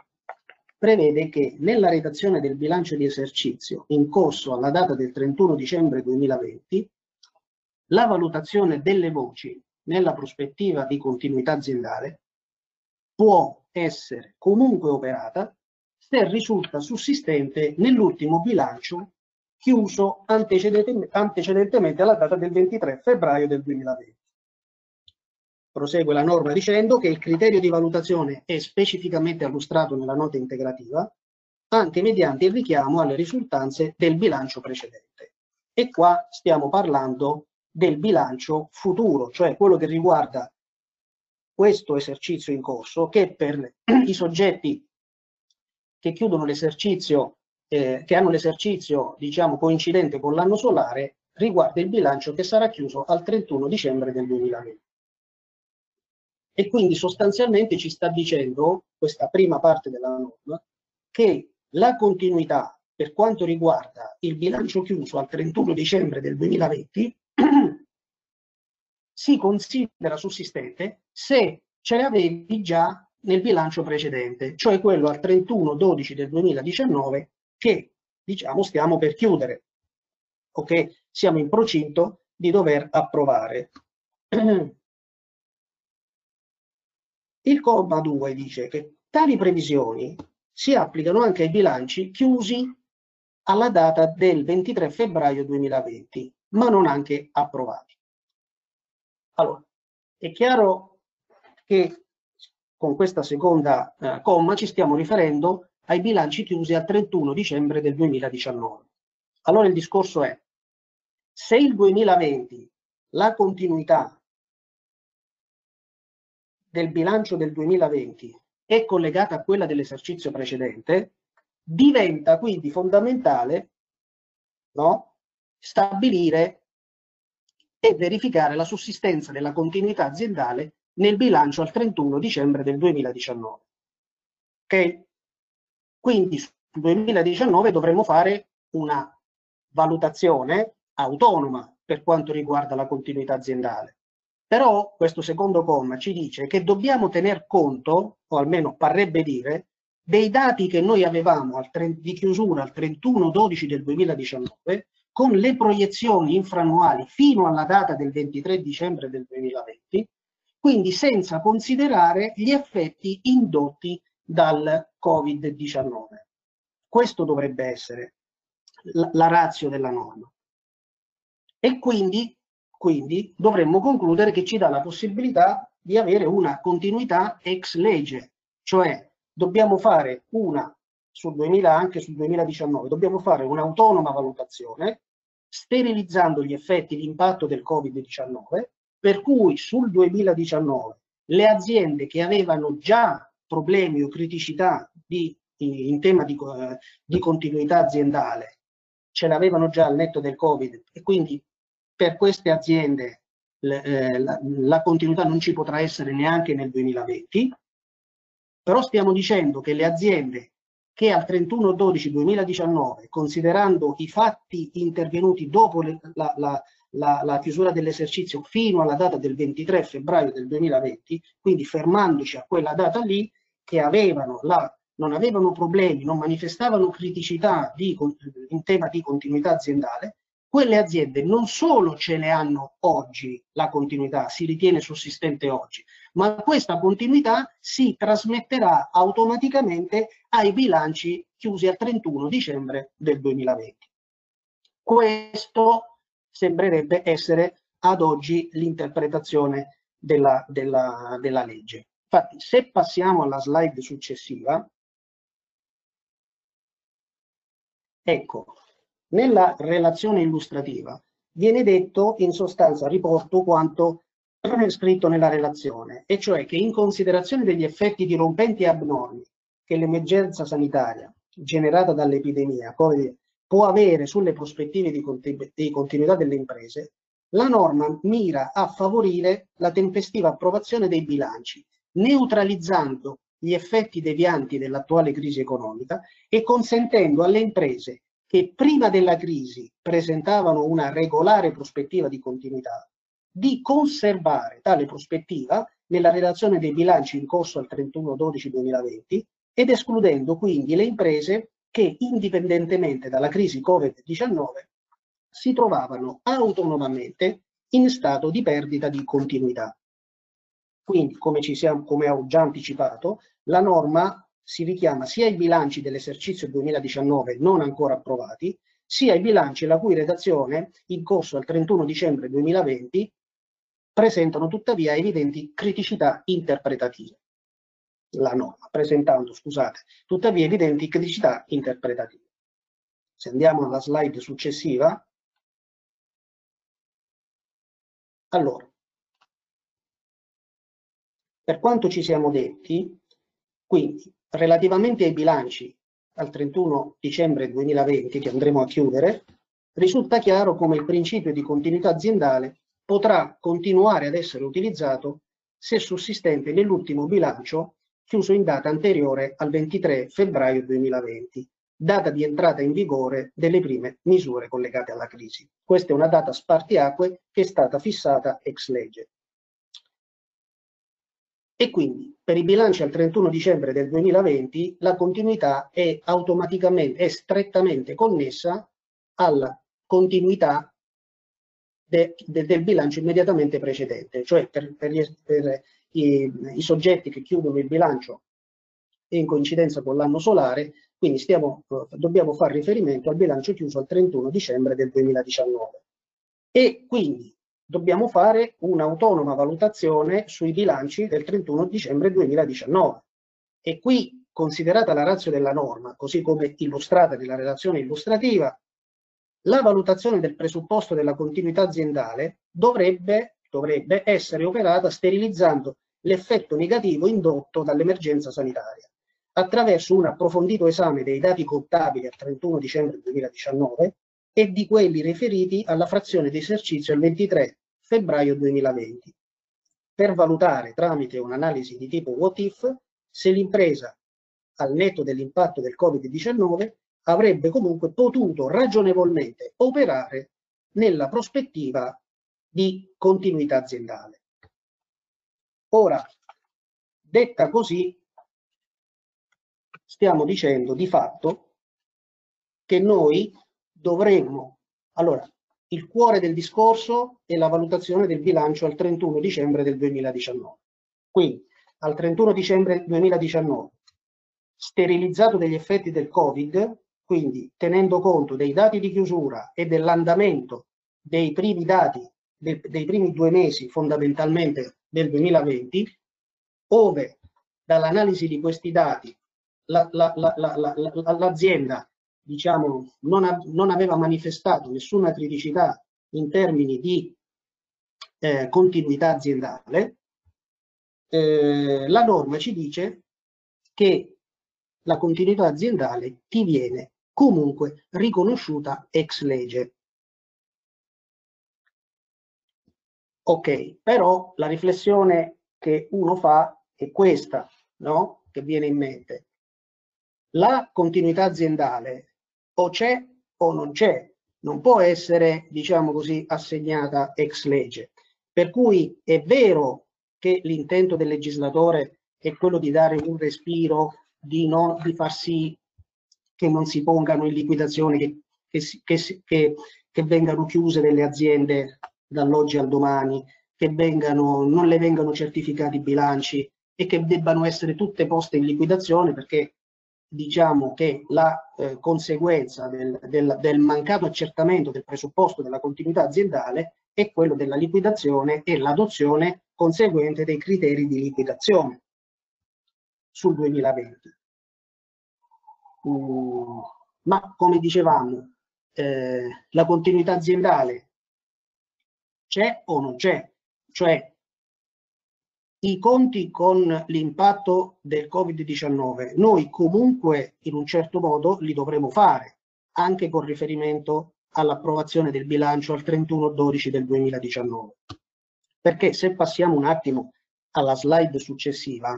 prevede che nella redazione del bilancio di esercizio in corso alla data del 31 dicembre 2020 la valutazione delle voci nella prospettiva di continuità aziendale può essere comunque operata se risulta sussistente nell'ultimo bilancio chiuso antecedentemente alla data del 23 febbraio del 2020. Prosegue la norma dicendo che il criterio di valutazione è specificamente illustrato nella nota integrativa anche mediante il richiamo alle risultanze del bilancio precedente. E qua stiamo parlando del bilancio futuro, cioè quello che riguarda questo esercizio in corso, che per i soggetti che chiudono l'esercizio, eh, che hanno l'esercizio diciamo coincidente con l'anno solare, riguarda il bilancio che sarà chiuso al 31 dicembre del 2020. E quindi sostanzialmente ci sta dicendo, questa prima parte della norma, che la continuità per quanto riguarda il bilancio chiuso al 31 dicembre del 2020 si considera sussistente se ce le avevi già nel bilancio precedente, cioè quello al 31-12 del 2019 che diciamo stiamo per chiudere o che siamo in procinto di dover approvare. Il comma 2 dice che tali previsioni si applicano anche ai bilanci chiusi alla data del 23 febbraio 2020, ma non anche approvati. Allora, è chiaro che con questa seconda eh, comma ci stiamo riferendo ai bilanci chiusi al 31 dicembre del 2019. Allora il discorso è, se il 2020 la continuità del bilancio del 2020 è collegata a quella dell'esercizio precedente, diventa quindi fondamentale no, stabilire e verificare la sussistenza della continuità aziendale nel bilancio al 31 dicembre del 2019. Ok? Quindi sul 2019 dovremo fare una valutazione autonoma per quanto riguarda la continuità aziendale. Però questo secondo comma ci dice che dobbiamo tener conto, o almeno parrebbe dire, dei dati che noi avevamo di chiusura al 31-12 del 2019 con le proiezioni infrannuali fino alla data del 23 dicembre del 2020, quindi senza considerare gli effetti indotti dal Covid-19. Questo dovrebbe essere la, la razio della norma. E quindi quindi dovremmo concludere che ci dà la possibilità di avere una continuità ex legge, cioè dobbiamo fare una sul 2000 anche sul 2019, dobbiamo fare un'autonoma valutazione sterilizzando gli effetti di impatto del Covid-19, per cui sul 2019 le aziende che avevano già problemi o criticità di, in, tema di, di continuità aziendale ce l'avevano già al netto del Covid e quindi per queste aziende eh, la, continuità non ci potrà essere neanche nel 2020, però stiamo dicendo che le aziende che al 31-12-2019, considerando i fatti intervenuti dopo la, la, la, la, chiusura dell'esercizio fino alla data del 23 febbraio del 2020, quindi fermandoci a quella data lì, che avevano la, non avevano problemi, non manifestavano criticità di, in tema di continuità aziendale, quelle aziende non solo ce le hanno oggi la continuità, si ritiene sussistente oggi, ma questa continuità si trasmetterà automaticamente ai bilanci chiusi al 31 dicembre del 2020. Questo sembrerebbe essere ad oggi l'interpretazione della, della, della legge. Infatti, se passiamo alla slide successiva, ecco, nella relazione illustrativa viene detto in sostanza, riporto quanto è scritto nella relazione, e cioè che in considerazione degli effetti dirompenti e abnormi che l'emergenza sanitaria generata dall'epidemia COVID può avere sulle prospettive di, continu di continuità delle imprese, la norma mira a favorire la tempestiva approvazione dei bilanci, neutralizzando gli effetti devianti dell'attuale crisi economica e consentendo alle imprese che prima della crisi presentavano una regolare prospettiva di continuità, di conservare tale prospettiva nella redazione dei bilanci in corso al 31-12-2020 ed escludendo quindi le imprese che indipendentemente dalla crisi Covid-19 si trovavano autonomamente in stato di perdita di continuità. Quindi, come, siamo, come ho già anticipato, la norma si richiama sia ai bilanci dell'esercizio 2019 non ancora approvati, sia ai bilanci la cui redazione in corso al 31 dicembre 2020 presentano tuttavia evidenti criticità interpretative. La norma, presentando, scusate, tuttavia evidenti criticità interpretative. Se andiamo alla slide successiva, allora, per quanto ci siamo detti, quindi relativamente ai bilanci al 31 dicembre 2020 che andremo a chiudere, risulta chiaro come il principio di continuità aziendale potrà continuare ad essere utilizzato se sussistente nell'ultimo bilancio chiuso in data anteriore al 23 febbraio 2020, data di entrata in vigore delle prime misure collegate alla crisi. Questa è una data spartiacque che è stata fissata ex legge. E quindi per i bilanci al 31 dicembre del 2020 la continuità è automaticamente, è strettamente connessa alla continuità de, de, del bilancio immediatamente precedente, cioè per, per, per i, i, soggetti che chiudono il bilancio in coincidenza con l'anno solare, quindi stiamo, dobbiamo fare riferimento al bilancio chiuso al 31 dicembre del 2019. E quindi dobbiamo fare un'autonoma valutazione sui bilanci del 31 dicembre 2019. E qui, considerata la razza della norma, così come illustrata nella relazione illustrativa, la valutazione del presupposto della continuità aziendale dovrebbe, dovrebbe essere operata sterilizzando l'effetto negativo indotto dall'emergenza sanitaria attraverso un approfondito esame dei dati contabili al 31 dicembre 2019 e di quelli riferiti alla frazione di esercizio il 23 febbraio 2020, per valutare tramite un'analisi di tipo what if se l'impresa, al netto dell'impatto del Covid-19, avrebbe comunque potuto ragionevolmente operare nella prospettiva di continuità aziendale. Ora, detta così, stiamo dicendo di fatto che noi dovremmo, allora, il cuore del discorso è la valutazione del bilancio al 31 dicembre del 2019. Quindi, al 31 dicembre 2019, sterilizzato degli effetti del Covid, quindi tenendo conto dei dati di chiusura e dell'andamento dei primi dati dei, dei primi due mesi fondamentalmente del 2020, ove dall'analisi di questi dati l'azienda la, la, diciamo, non, non, aveva manifestato nessuna criticità in termini di eh, continuità aziendale, eh, la norma ci dice che la continuità aziendale ti viene comunque riconosciuta ex legge. Ok, però la riflessione che uno fa è questa, no? Che viene in mente. La continuità aziendale o c'è o non c'è, non può essere, diciamo così, assegnata ex legge. Per cui è vero che l'intento del legislatore è quello di dare un respiro, di, non, di far sì che non si pongano in liquidazione, che, che, che, che vengano chiuse delle aziende dall'oggi al domani, che vengano, non le vengano certificati i bilanci e che debbano essere tutte poste in liquidazione perché diciamo che la eh, conseguenza del, del, del, mancato accertamento del presupposto della continuità aziendale è quello della liquidazione e l'adozione conseguente dei criteri di liquidazione sul 2020. Mm, ma come dicevamo, eh, la continuità aziendale c'è o non c'è? Cioè i conti con l'impatto del Covid-19, noi comunque in un certo modo li dovremo fare, anche con riferimento all'approvazione del bilancio al 31-12 del 2019. Perché se passiamo un attimo alla slide successiva,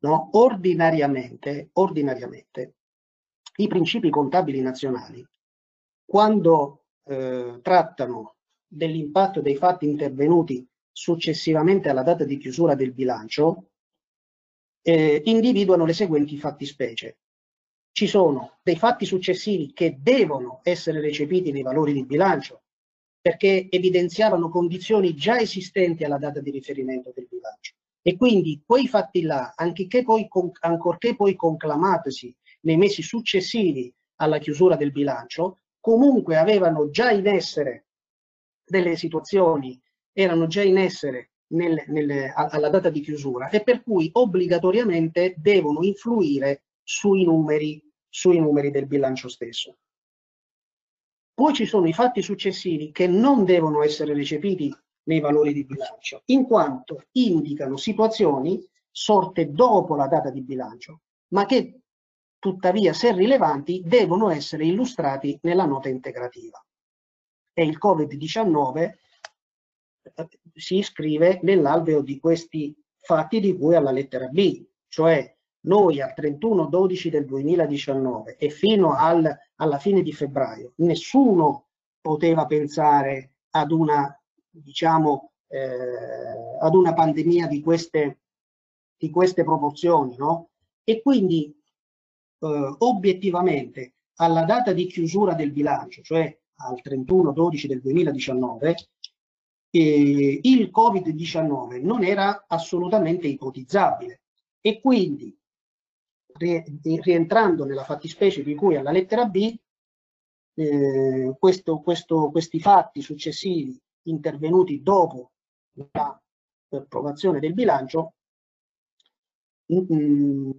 no? ordinariamente, ordinariamente i principi contabili nazionali, quando eh, trattano dell'impatto dei fatti intervenuti successivamente alla data di chiusura del bilancio, eh, individuano le seguenti fattispecie. ci sono dei fatti successivi che devono essere recepiti nei valori di bilancio perché evidenziavano condizioni già esistenti alla data di riferimento del bilancio. E quindi quei fatti là, poi, ancorché poi conclamatesi nei mesi successivi alla chiusura del bilancio, comunque avevano già in essere delle situazioni, erano già in essere nel, nel, alla data di chiusura e per cui obbligatoriamente devono influire sui numeri, sui numeri del bilancio stesso. Poi ci sono i fatti successivi che non devono essere recepiti nei valori di bilancio, in quanto indicano situazioni sorte dopo la data di bilancio, ma che tuttavia, se rilevanti, devono essere illustrati nella nota integrativa. E il Covid-19 eh, si iscrive nell'alveo di questi fatti di cui alla lettera B, cioè noi al 31-12 del 2019 e fino al, alla fine di febbraio, nessuno poteva pensare ad una, diciamo, eh, ad una pandemia di queste, di queste proporzioni, no? E quindi eh, obiettivamente alla data di chiusura del bilancio, cioè al 31-12 del 2019, eh, il Covid-19 non era assolutamente ipotizzabile. E quindi rientrando nella fattispecie di cui alla lettera B, eh, questo, questo, questi fatti successivi intervenuti dopo l'approvazione del bilancio mh, mm,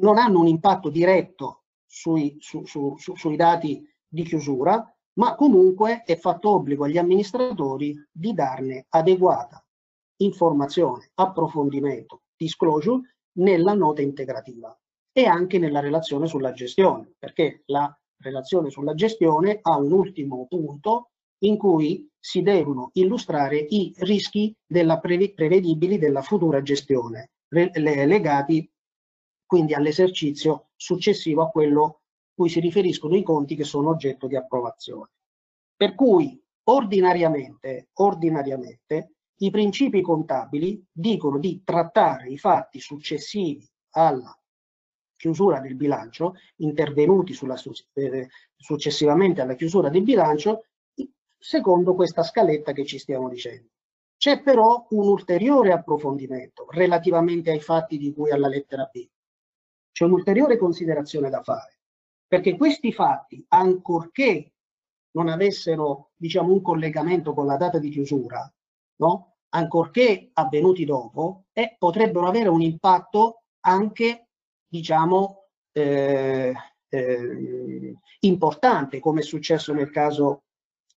non hanno un impatto diretto sui, su, su, su, sui dati di chiusura, ma comunque è fatto obbligo agli amministratori di darne adeguata informazione, approfondimento, disclosure nella nota integrativa e anche nella relazione sulla gestione, perché la relazione sulla gestione ha un ultimo punto in cui si devono illustrare i rischi della prevedibili della futura gestione legati quindi all'esercizio successivo a quello cui si riferiscono i conti che sono oggetto di approvazione. Per cui ordinariamente, ordinariamente i principi contabili dicono di trattare i fatti successivi alla chiusura del bilancio, intervenuti sulla, eh, successivamente alla chiusura del bilancio, secondo questa scaletta che ci stiamo dicendo. C'è però un ulteriore approfondimento relativamente ai fatti di cui alla lettera B c'è un'ulteriore considerazione da fare, perché questi fatti, ancorché non avessero diciamo, un collegamento con la data di chiusura, no? ancorché avvenuti dopo, eh, potrebbero avere un impatto anche diciamo, eh, eh, importante, come è successo nel caso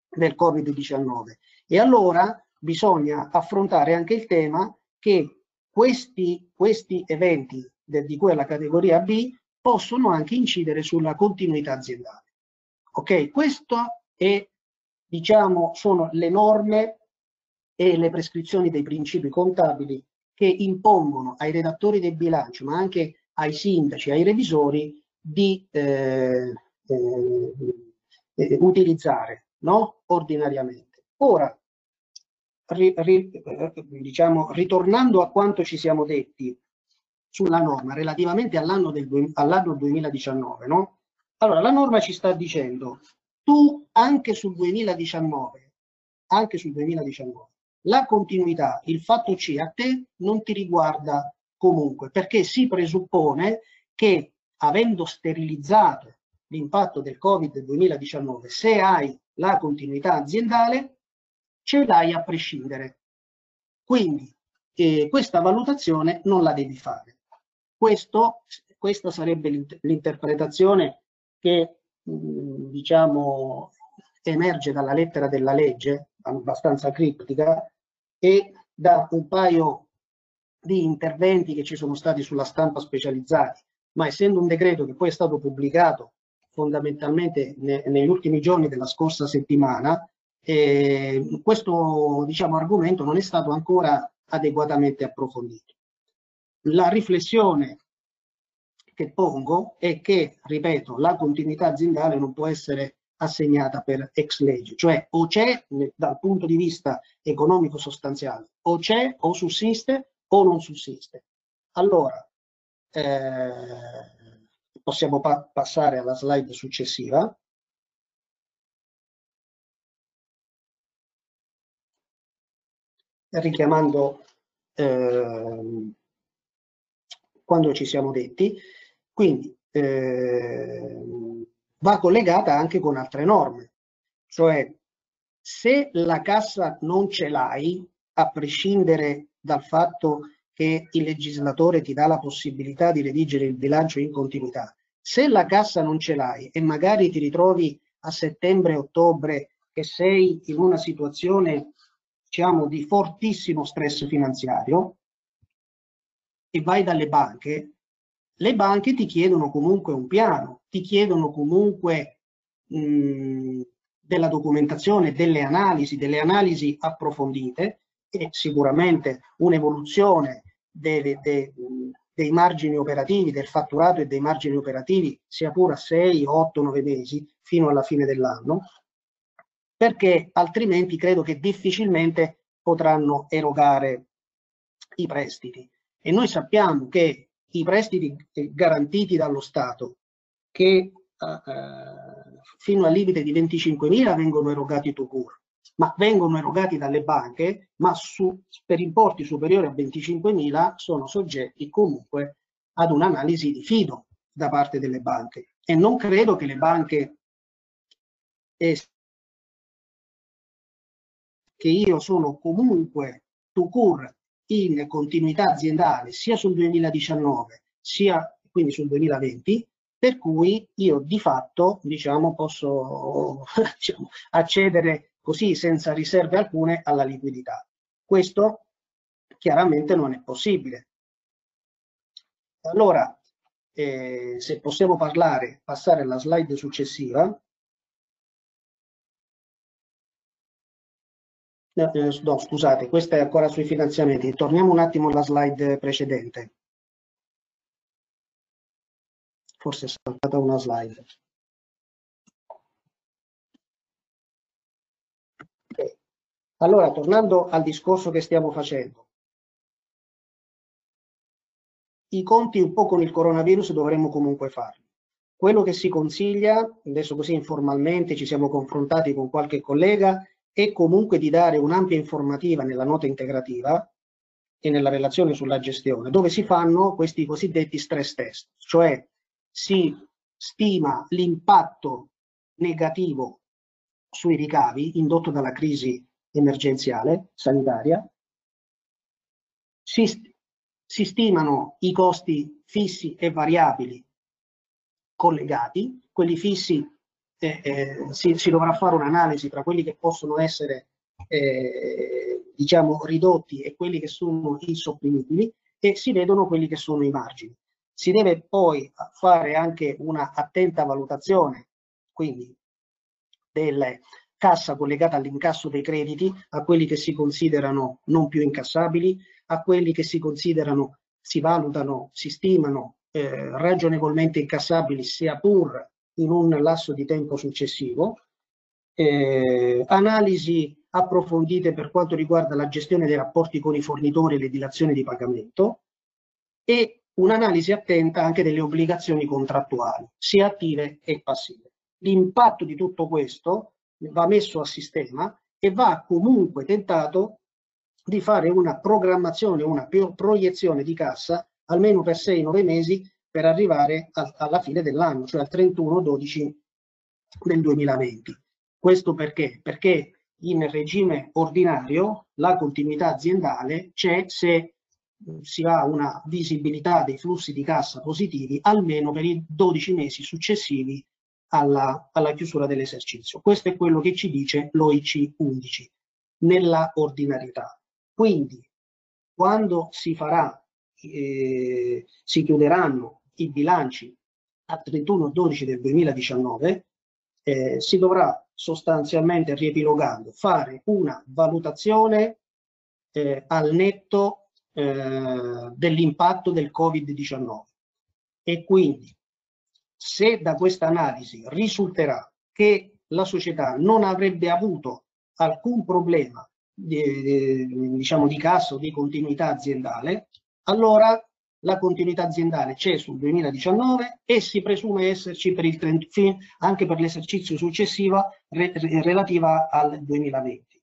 del Covid-19. E allora bisogna affrontare anche il tema che questi, questi eventi de, di cui alla categoria B possono anche incidere sulla continuità aziendale. Ok, questo è, diciamo, sono le norme e le prescrizioni dei principi contabili che impongono ai redattori del bilancio, ma anche ai sindaci, ai revisori, di eh, eh, eh, utilizzare no? ordinariamente. Ora, ri, ri, eh, diciamo, ritornando a quanto ci siamo detti sulla norma relativamente all'anno all 2019, no? Allora, la norma ci sta dicendo, tu anche sul 2019, anche sul 2019, la continuità, il fatto C a te non ti riguarda comunque, perché si presuppone che avendo sterilizzato l'impatto del Covid 2019, se hai la continuità aziendale, ce l'hai a prescindere. Quindi eh, questa valutazione non la devi fare. Questo, questa sarebbe l'interpretazione che diciamo emerge dalla lettera della legge, abbastanza criptica, e da un paio di interventi che ci sono stati sulla stampa specializzati, ma essendo un decreto che poi è stato pubblicato fondamentalmente ne, negli ultimi giorni della scorsa settimana, eh, questo diciamo, argomento non è stato ancora adeguatamente approfondito. La riflessione che pongo è che, ripeto, la continuità aziendale non può essere assegnata per ex legge, cioè o c'è dal punto di vista economico sostanziale, o c'è o sussiste o non sussiste. Allora, eh, possiamo pa passare alla slide successiva. Richiamando eh, quando ci siamo detti, quindi eh, va collegata anche con altre norme, cioè se la cassa non ce l'hai, a prescindere dal fatto che il legislatore ti dà la possibilità di redigere il bilancio in continuità, se la cassa non ce l'hai e magari ti ritrovi a settembre-ottobre che sei in una situazione diciamo di fortissimo stress finanziario e vai dalle banche, le banche ti chiedono comunque un piano, ti chiedono comunque mh, della documentazione, delle analisi, delle analisi approfondite e sicuramente un'evoluzione dei, dei, dei margini operativi, del fatturato e dei margini operativi, sia pure a 6, 8, 9 mesi fino alla fine dell'anno, perché altrimenti credo che difficilmente potranno erogare i prestiti. E noi sappiamo che i prestiti garantiti dallo Stato, che uh, fino al limite di 25.000 vengono erogati to cure, ma vengono erogati dalle banche, ma su, per importi superiori a 25.000 sono soggetti comunque ad un'analisi di fido da parte delle banche. E non credo che le banche eh, che io sono comunque to cure in continuità aziendale sia sul 2019 sia quindi sul 2020 per cui io di fatto diciamo, posso diciamo, accedere così senza riserve alcune alla liquidità. Questo chiaramente non è possibile. Allora, eh, se possiamo parlare, passare alla slide successiva. Eh, no, scusate, questa è ancora sui finanziamenti. Torniamo un attimo alla slide precedente. forse è saltata una slide. Allora, tornando al discorso che stiamo facendo, i conti un po' con il coronavirus dovremmo comunque farli. Quello che si consiglia, adesso così informalmente ci siamo confrontati con qualche collega, è comunque di dare un'ampia informativa nella nota integrativa e nella relazione sulla gestione, dove si fanno questi cosiddetti stress test, cioè si stima l'impatto negativo sui ricavi indotto dalla crisi emergenziale sanitaria, si, si stimano i costi fissi e variabili collegati, quelli fissi eh, si, si, dovrà fare un'analisi tra quelli che possono essere eh, diciamo ridotti e quelli che sono insopprimibili e si vedono quelli che sono i margini. Si deve poi fare anche una attenta valutazione, quindi della cassa collegata all'incasso dei crediti, a quelli che si considerano non più incassabili, a quelli che si considerano, si valutano, si stimano eh, ragionevolmente incassabili, sia pur in un lasso di tempo successivo, eh, analisi approfondite per quanto riguarda la gestione dei rapporti con i fornitori e le dilazioni di pagamento e un'analisi attenta anche delle obbligazioni contrattuali, sia attive che passive. L'impatto di tutto questo va messo a sistema e va comunque tentato di fare una programmazione, una proiezione di cassa almeno per 6-9 mesi per arrivare a, alla fine dell'anno, cioè al 31-12 del 2020. Questo perché? Perché in regime ordinario la continuità aziendale c'è se si ha una visibilità dei flussi di cassa positivi almeno per i 12 mesi successivi alla, alla chiusura dell'esercizio. Questo è quello che ci dice l'OIC 11 nella ordinarietà. Quindi quando si farà, eh, si chiuderanno i bilanci a 31-12 del 2019, eh, si dovrà sostanzialmente riepilogando fare una valutazione eh, al netto eh, dell'impatto del Covid-19. E quindi se da questa analisi risulterà che la società non avrebbe avuto alcun problema di, di, diciamo di cassa o di continuità aziendale, allora la continuità aziendale c'è sul 2019 e si presume esserci per il 30, anche per l'esercizio successivo re, re, relativa al 2020.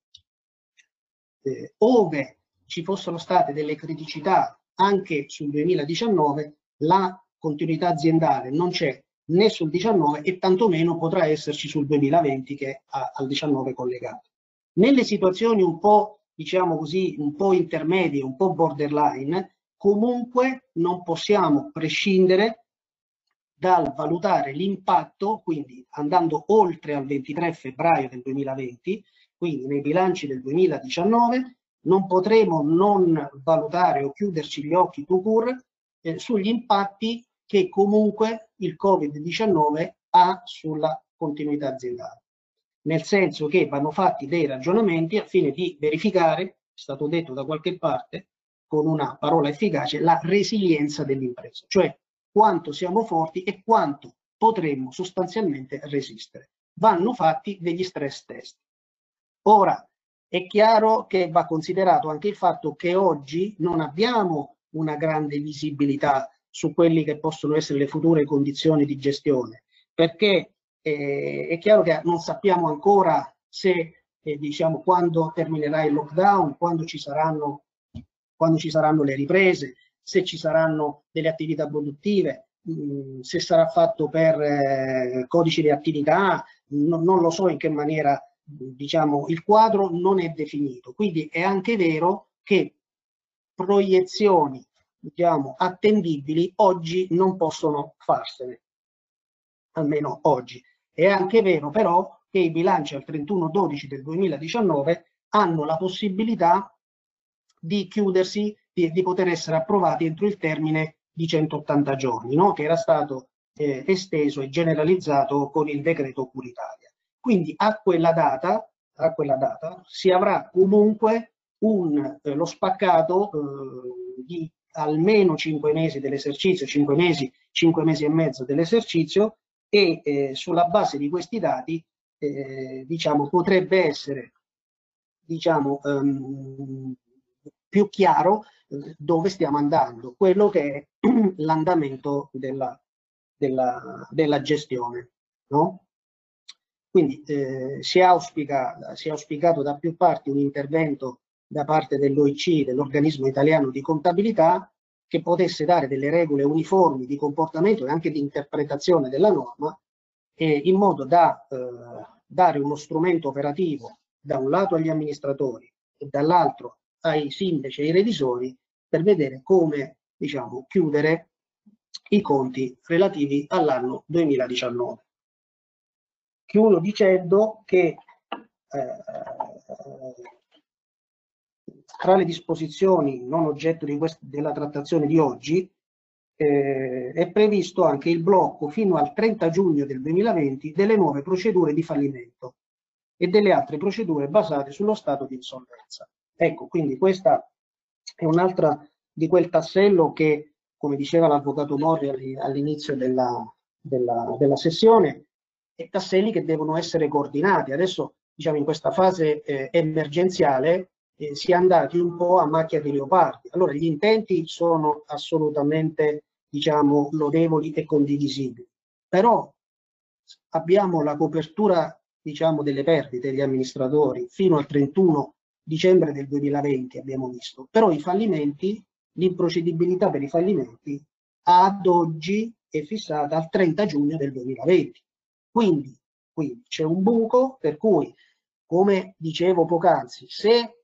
Eh, ove ci fossero state delle criticità anche sul 2019, la continuità aziendale non c'è né sul 19 e tantomeno potrà esserci sul 2020 che è al 19 collegato. Nelle situazioni un po', diciamo così, un po' intermedie, un po' borderline, comunque non possiamo prescindere dal valutare l'impatto, quindi andando oltre al 23 febbraio del 2020, quindi nei bilanci del 2019, non potremo non valutare o chiuderci gli occhi to cure eh, sugli impatti che comunque il Covid-19 ha sulla continuità aziendale. Nel senso che vanno fatti dei ragionamenti al fine di verificare, è stato detto da qualche parte, con una parola efficace, la resilienza dell'impresa, cioè quanto siamo forti e quanto potremmo sostanzialmente resistere. Vanno fatti degli stress test. Ora, è chiaro che va considerato anche il fatto che oggi non abbiamo una grande visibilità su quelli che possono essere le future condizioni di gestione, perché eh, è chiaro che non sappiamo ancora se, eh, diciamo, quando terminerà il lockdown, quando ci, saranno, quando ci saranno le riprese, se ci saranno delle attività produttive, mm, se sarà fatto per eh, codici di attività, no, non lo so in che maniera diciamo, il quadro non è definito. Quindi è anche vero che proiezioni diciamo, attendibili oggi non possono farsene, almeno oggi. È anche vero però che i bilanci al 31-12 del 2019 hanno la possibilità di chiudersi, di, di, poter essere approvati entro il termine di 180 giorni, no? che era stato eh, esteso e generalizzato con il decreto Curitalia. Quindi a quella data, a quella data si avrà comunque un, eh, lo spaccato eh, di almeno 5 mesi dell'esercizio, 5 mesi, 5 mesi e mezzo dell'esercizio e eh, sulla base di questi dati eh, diciamo, potrebbe essere diciamo, um, più chiaro eh, dove stiamo andando, quello che è l'andamento della, della, della, gestione. No? Quindi eh, si, auspica, si è auspicato da più parti un intervento da parte dell'OIC, dell'organismo italiano di contabilità, che potesse dare delle regole uniformi di comportamento e anche di interpretazione della norma, eh, in modo da eh, dare uno strumento operativo da un lato agli amministratori e dall'altro ai sindaci e ai revisori per vedere come diciamo, chiudere i conti relativi all'anno 2019. Chiudo dicendo che eh, tra le disposizioni non oggetto della trattazione di oggi eh, è previsto anche il blocco fino al 30 giugno del 2020 delle nuove procedure di fallimento e delle altre procedure basate sullo stato di insolvenza. Ecco, quindi questa è un'altra di quel tassello che, come diceva l'avvocato Morri all'inizio della, della, della sessione, è tasselli che devono essere coordinati. Adesso, diciamo, in questa fase eh, emergenziale eh, si è andati un po' a macchia di leopardi. Allora gli intenti sono assolutamente diciamo, lodevoli e condivisibili, però abbiamo la copertura diciamo, delle perdite degli amministratori fino al 31 dicembre del 2020 abbiamo visto, però i fallimenti, l'improcedibilità per i fallimenti ad oggi è fissata al 30 giugno del 2020. Quindi, quindi c'è un buco per cui, come dicevo poc'anzi, se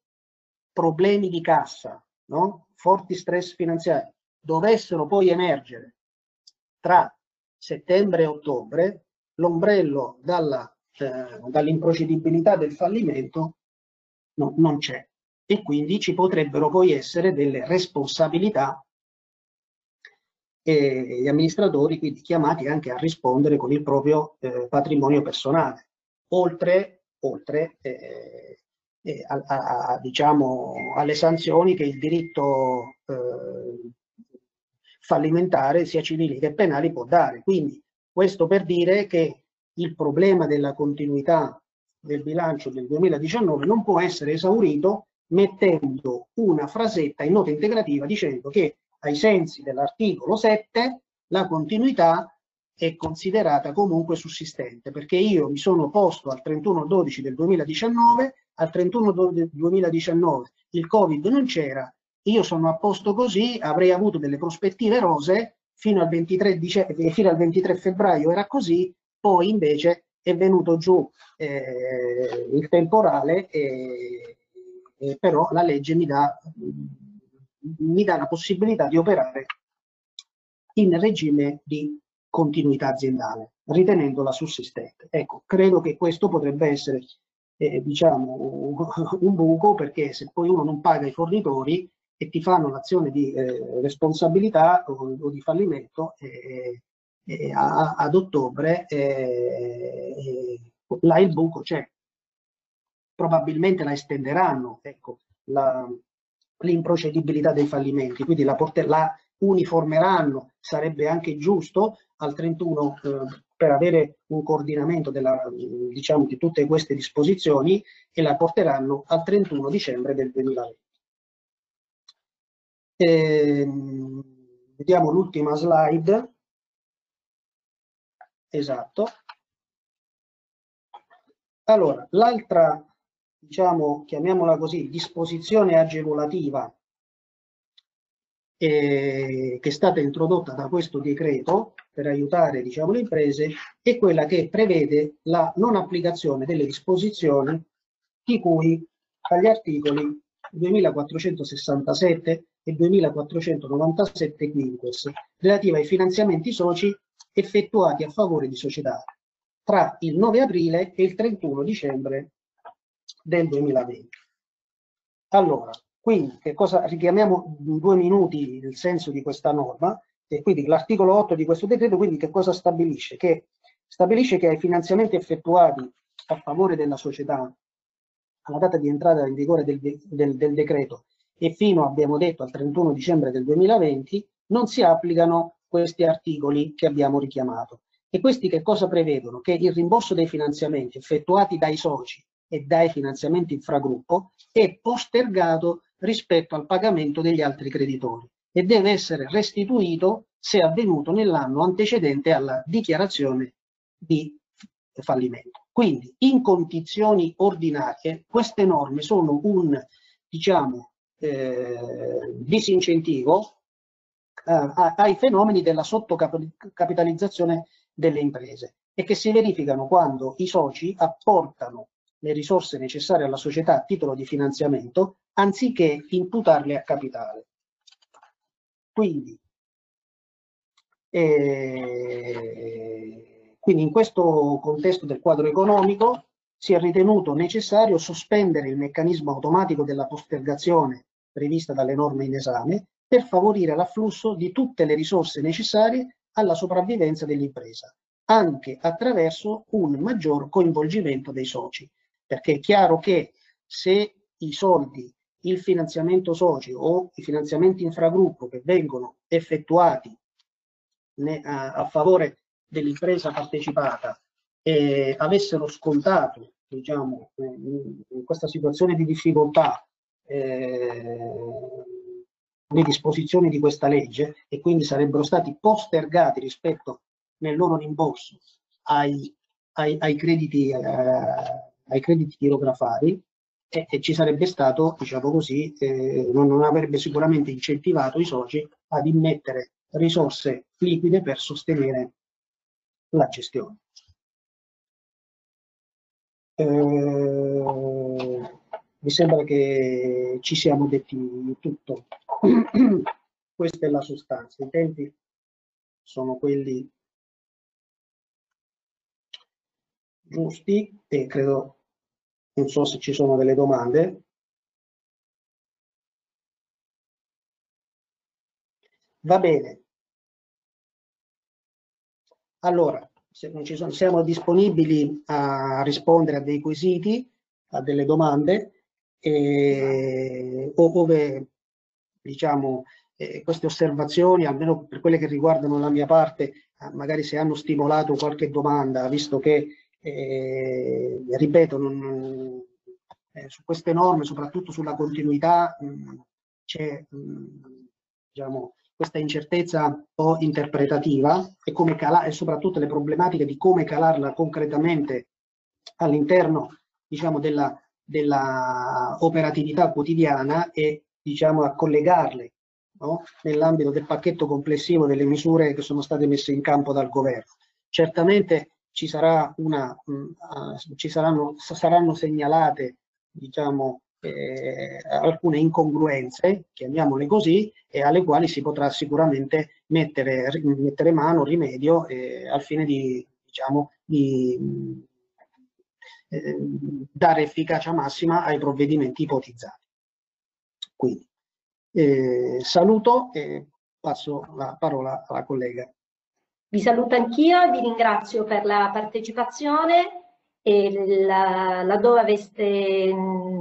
problemi di cassa, no? forti stress finanziari, dovessero poi emergere tra settembre e ottobre, l'ombrello eh, dall'improcedibilità del fallimento no, non c'è e quindi ci potrebbero poi essere delle responsabilità e gli amministratori quindi chiamati anche a rispondere con il proprio eh, patrimonio personale, oltre, oltre eh, eh, a, a, diciamo, alle sanzioni che il diritto eh, fallimentare sia civili che penali può dare. Quindi questo per dire che il problema della continuità del bilancio del 2019 non può essere esaurito mettendo una frasetta in nota integrativa dicendo che ai sensi dell'articolo 7 la continuità è considerata comunque sussistente perché io mi sono posto al 31-12 del 2019, al 31 del 2019 il Covid non c'era, io sono a posto così, avrei avuto delle prospettive rose fino al 23, dice, fino al 23 febbraio era così, poi invece è venuto giù eh, il temporale e, e, però la legge mi dà, mi dà la possibilità di operare in regime di continuità aziendale, ritenendola sussistente. Ecco, credo che questo potrebbe essere eh, diciamo, un buco perché se poi uno non paga i fornitori e ti fanno l'azione di eh, responsabilità o, o, di fallimento eh, a, ad ottobre là il buco c'è. Probabilmente la estenderanno, ecco, l'improcedibilità dei fallimenti, quindi la, la uniformeranno, sarebbe anche giusto al 31 eh, per avere un coordinamento della, diciamo, di tutte queste disposizioni e la porteranno al 31 dicembre del 2020. E, ehm, vediamo l'ultima slide. Esatto. Allora, l'altra, diciamo, chiamiamola così, disposizione agevolativa eh, che è stata introdotta da questo decreto per aiutare diciamo, le imprese è quella che prevede la non applicazione delle disposizioni di cui agli articoli 2467 e 2497 quinques relativa ai finanziamenti soci effettuati a favore di società tra il 9 aprile e il 31 dicembre del 2020. Allora, quindi, che cosa richiamiamo in due minuti il senso di questa norma? E quindi l'articolo 8 di questo decreto, quindi che cosa stabilisce? Che stabilisce che ai finanziamenti effettuati a favore della società alla data di entrata in vigore del, del, del decreto e fino, abbiamo detto, al 31 dicembre del 2020, non si applicano questi articoli che abbiamo richiamato. E questi che cosa prevedono? Che il rimborso dei finanziamenti effettuati dai soci e dai finanziamenti infragruppo è postergato rispetto al pagamento degli altri creditori e deve essere restituito se avvenuto nell'anno antecedente alla dichiarazione di fallimento. Quindi in condizioni ordinarie queste norme sono un diciamo, eh, disincentivo ai fenomeni della sottocapitalizzazione delle imprese e che si verificano quando i soci apportano le risorse necessarie alla società a titolo di finanziamento anziché imputarle a capitale. Quindi, eh, quindi in questo contesto del quadro economico si è ritenuto necessario sospendere il meccanismo automatico della postergazione prevista dalle norme in esame per favorire l'afflusso di tutte le risorse necessarie alla sopravvivenza dell'impresa, anche attraverso un maggior coinvolgimento dei soci. Perché è chiaro che se i soldi, il finanziamento soci o i finanziamenti infragruppo che vengono effettuati a, favore dell'impresa partecipata eh, avessero scontato diciamo, in questa situazione di difficoltà eh, le disposizioni di questa legge e quindi sarebbero stati postergati rispetto nel loro rimborso ai, ai, ai crediti eh, ai crediti chirografari e, e ci sarebbe stato, diciamo così, eh, non, non avrebbe sicuramente incentivato i soci ad immettere risorse liquide per sostenere la gestione. Eh, mi sembra che ci siamo detti tutto. Questa è la sostanza. I tempi sono quelli giusti e credo, non so se ci sono delle domande. Va bene. Allora, se non ci sono, siamo disponibili a rispondere a dei quesiti, a delle domande, e, ove diciamo eh, queste osservazioni, almeno per quelle che riguardano la mia parte, magari se hanno stimolato qualche domanda, visto che eh, ripeto, non, eh, su queste norme, soprattutto sulla continuità, c'è diciamo, questa incertezza un po' interpretativa e, come e soprattutto le problematiche di come calarla concretamente all'interno diciamo, della, della operatività quotidiana e diciamo, a collegarle no? nell'ambito del pacchetto complessivo delle misure che sono state messe in campo dal governo. Certamente ci, sarà una, mh, uh, ci saranno, saranno segnalate diciamo, eh, alcune incongruenze, chiamiamole così, e alle quali si potrà sicuramente mettere, mettere mano, rimedio, eh, al fine di, diciamo, di eh, dare efficacia massima ai provvedimenti ipotizzati. Quindi, eh, saluto e passo la parola alla collega. Vi saluto anch'io, vi ringrazio per la partecipazione e la, laddove aveste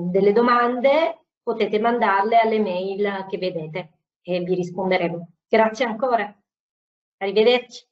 delle domande potete mandarle alle mail che vedete e vi risponderemo. Grazie ancora. Arrivederci.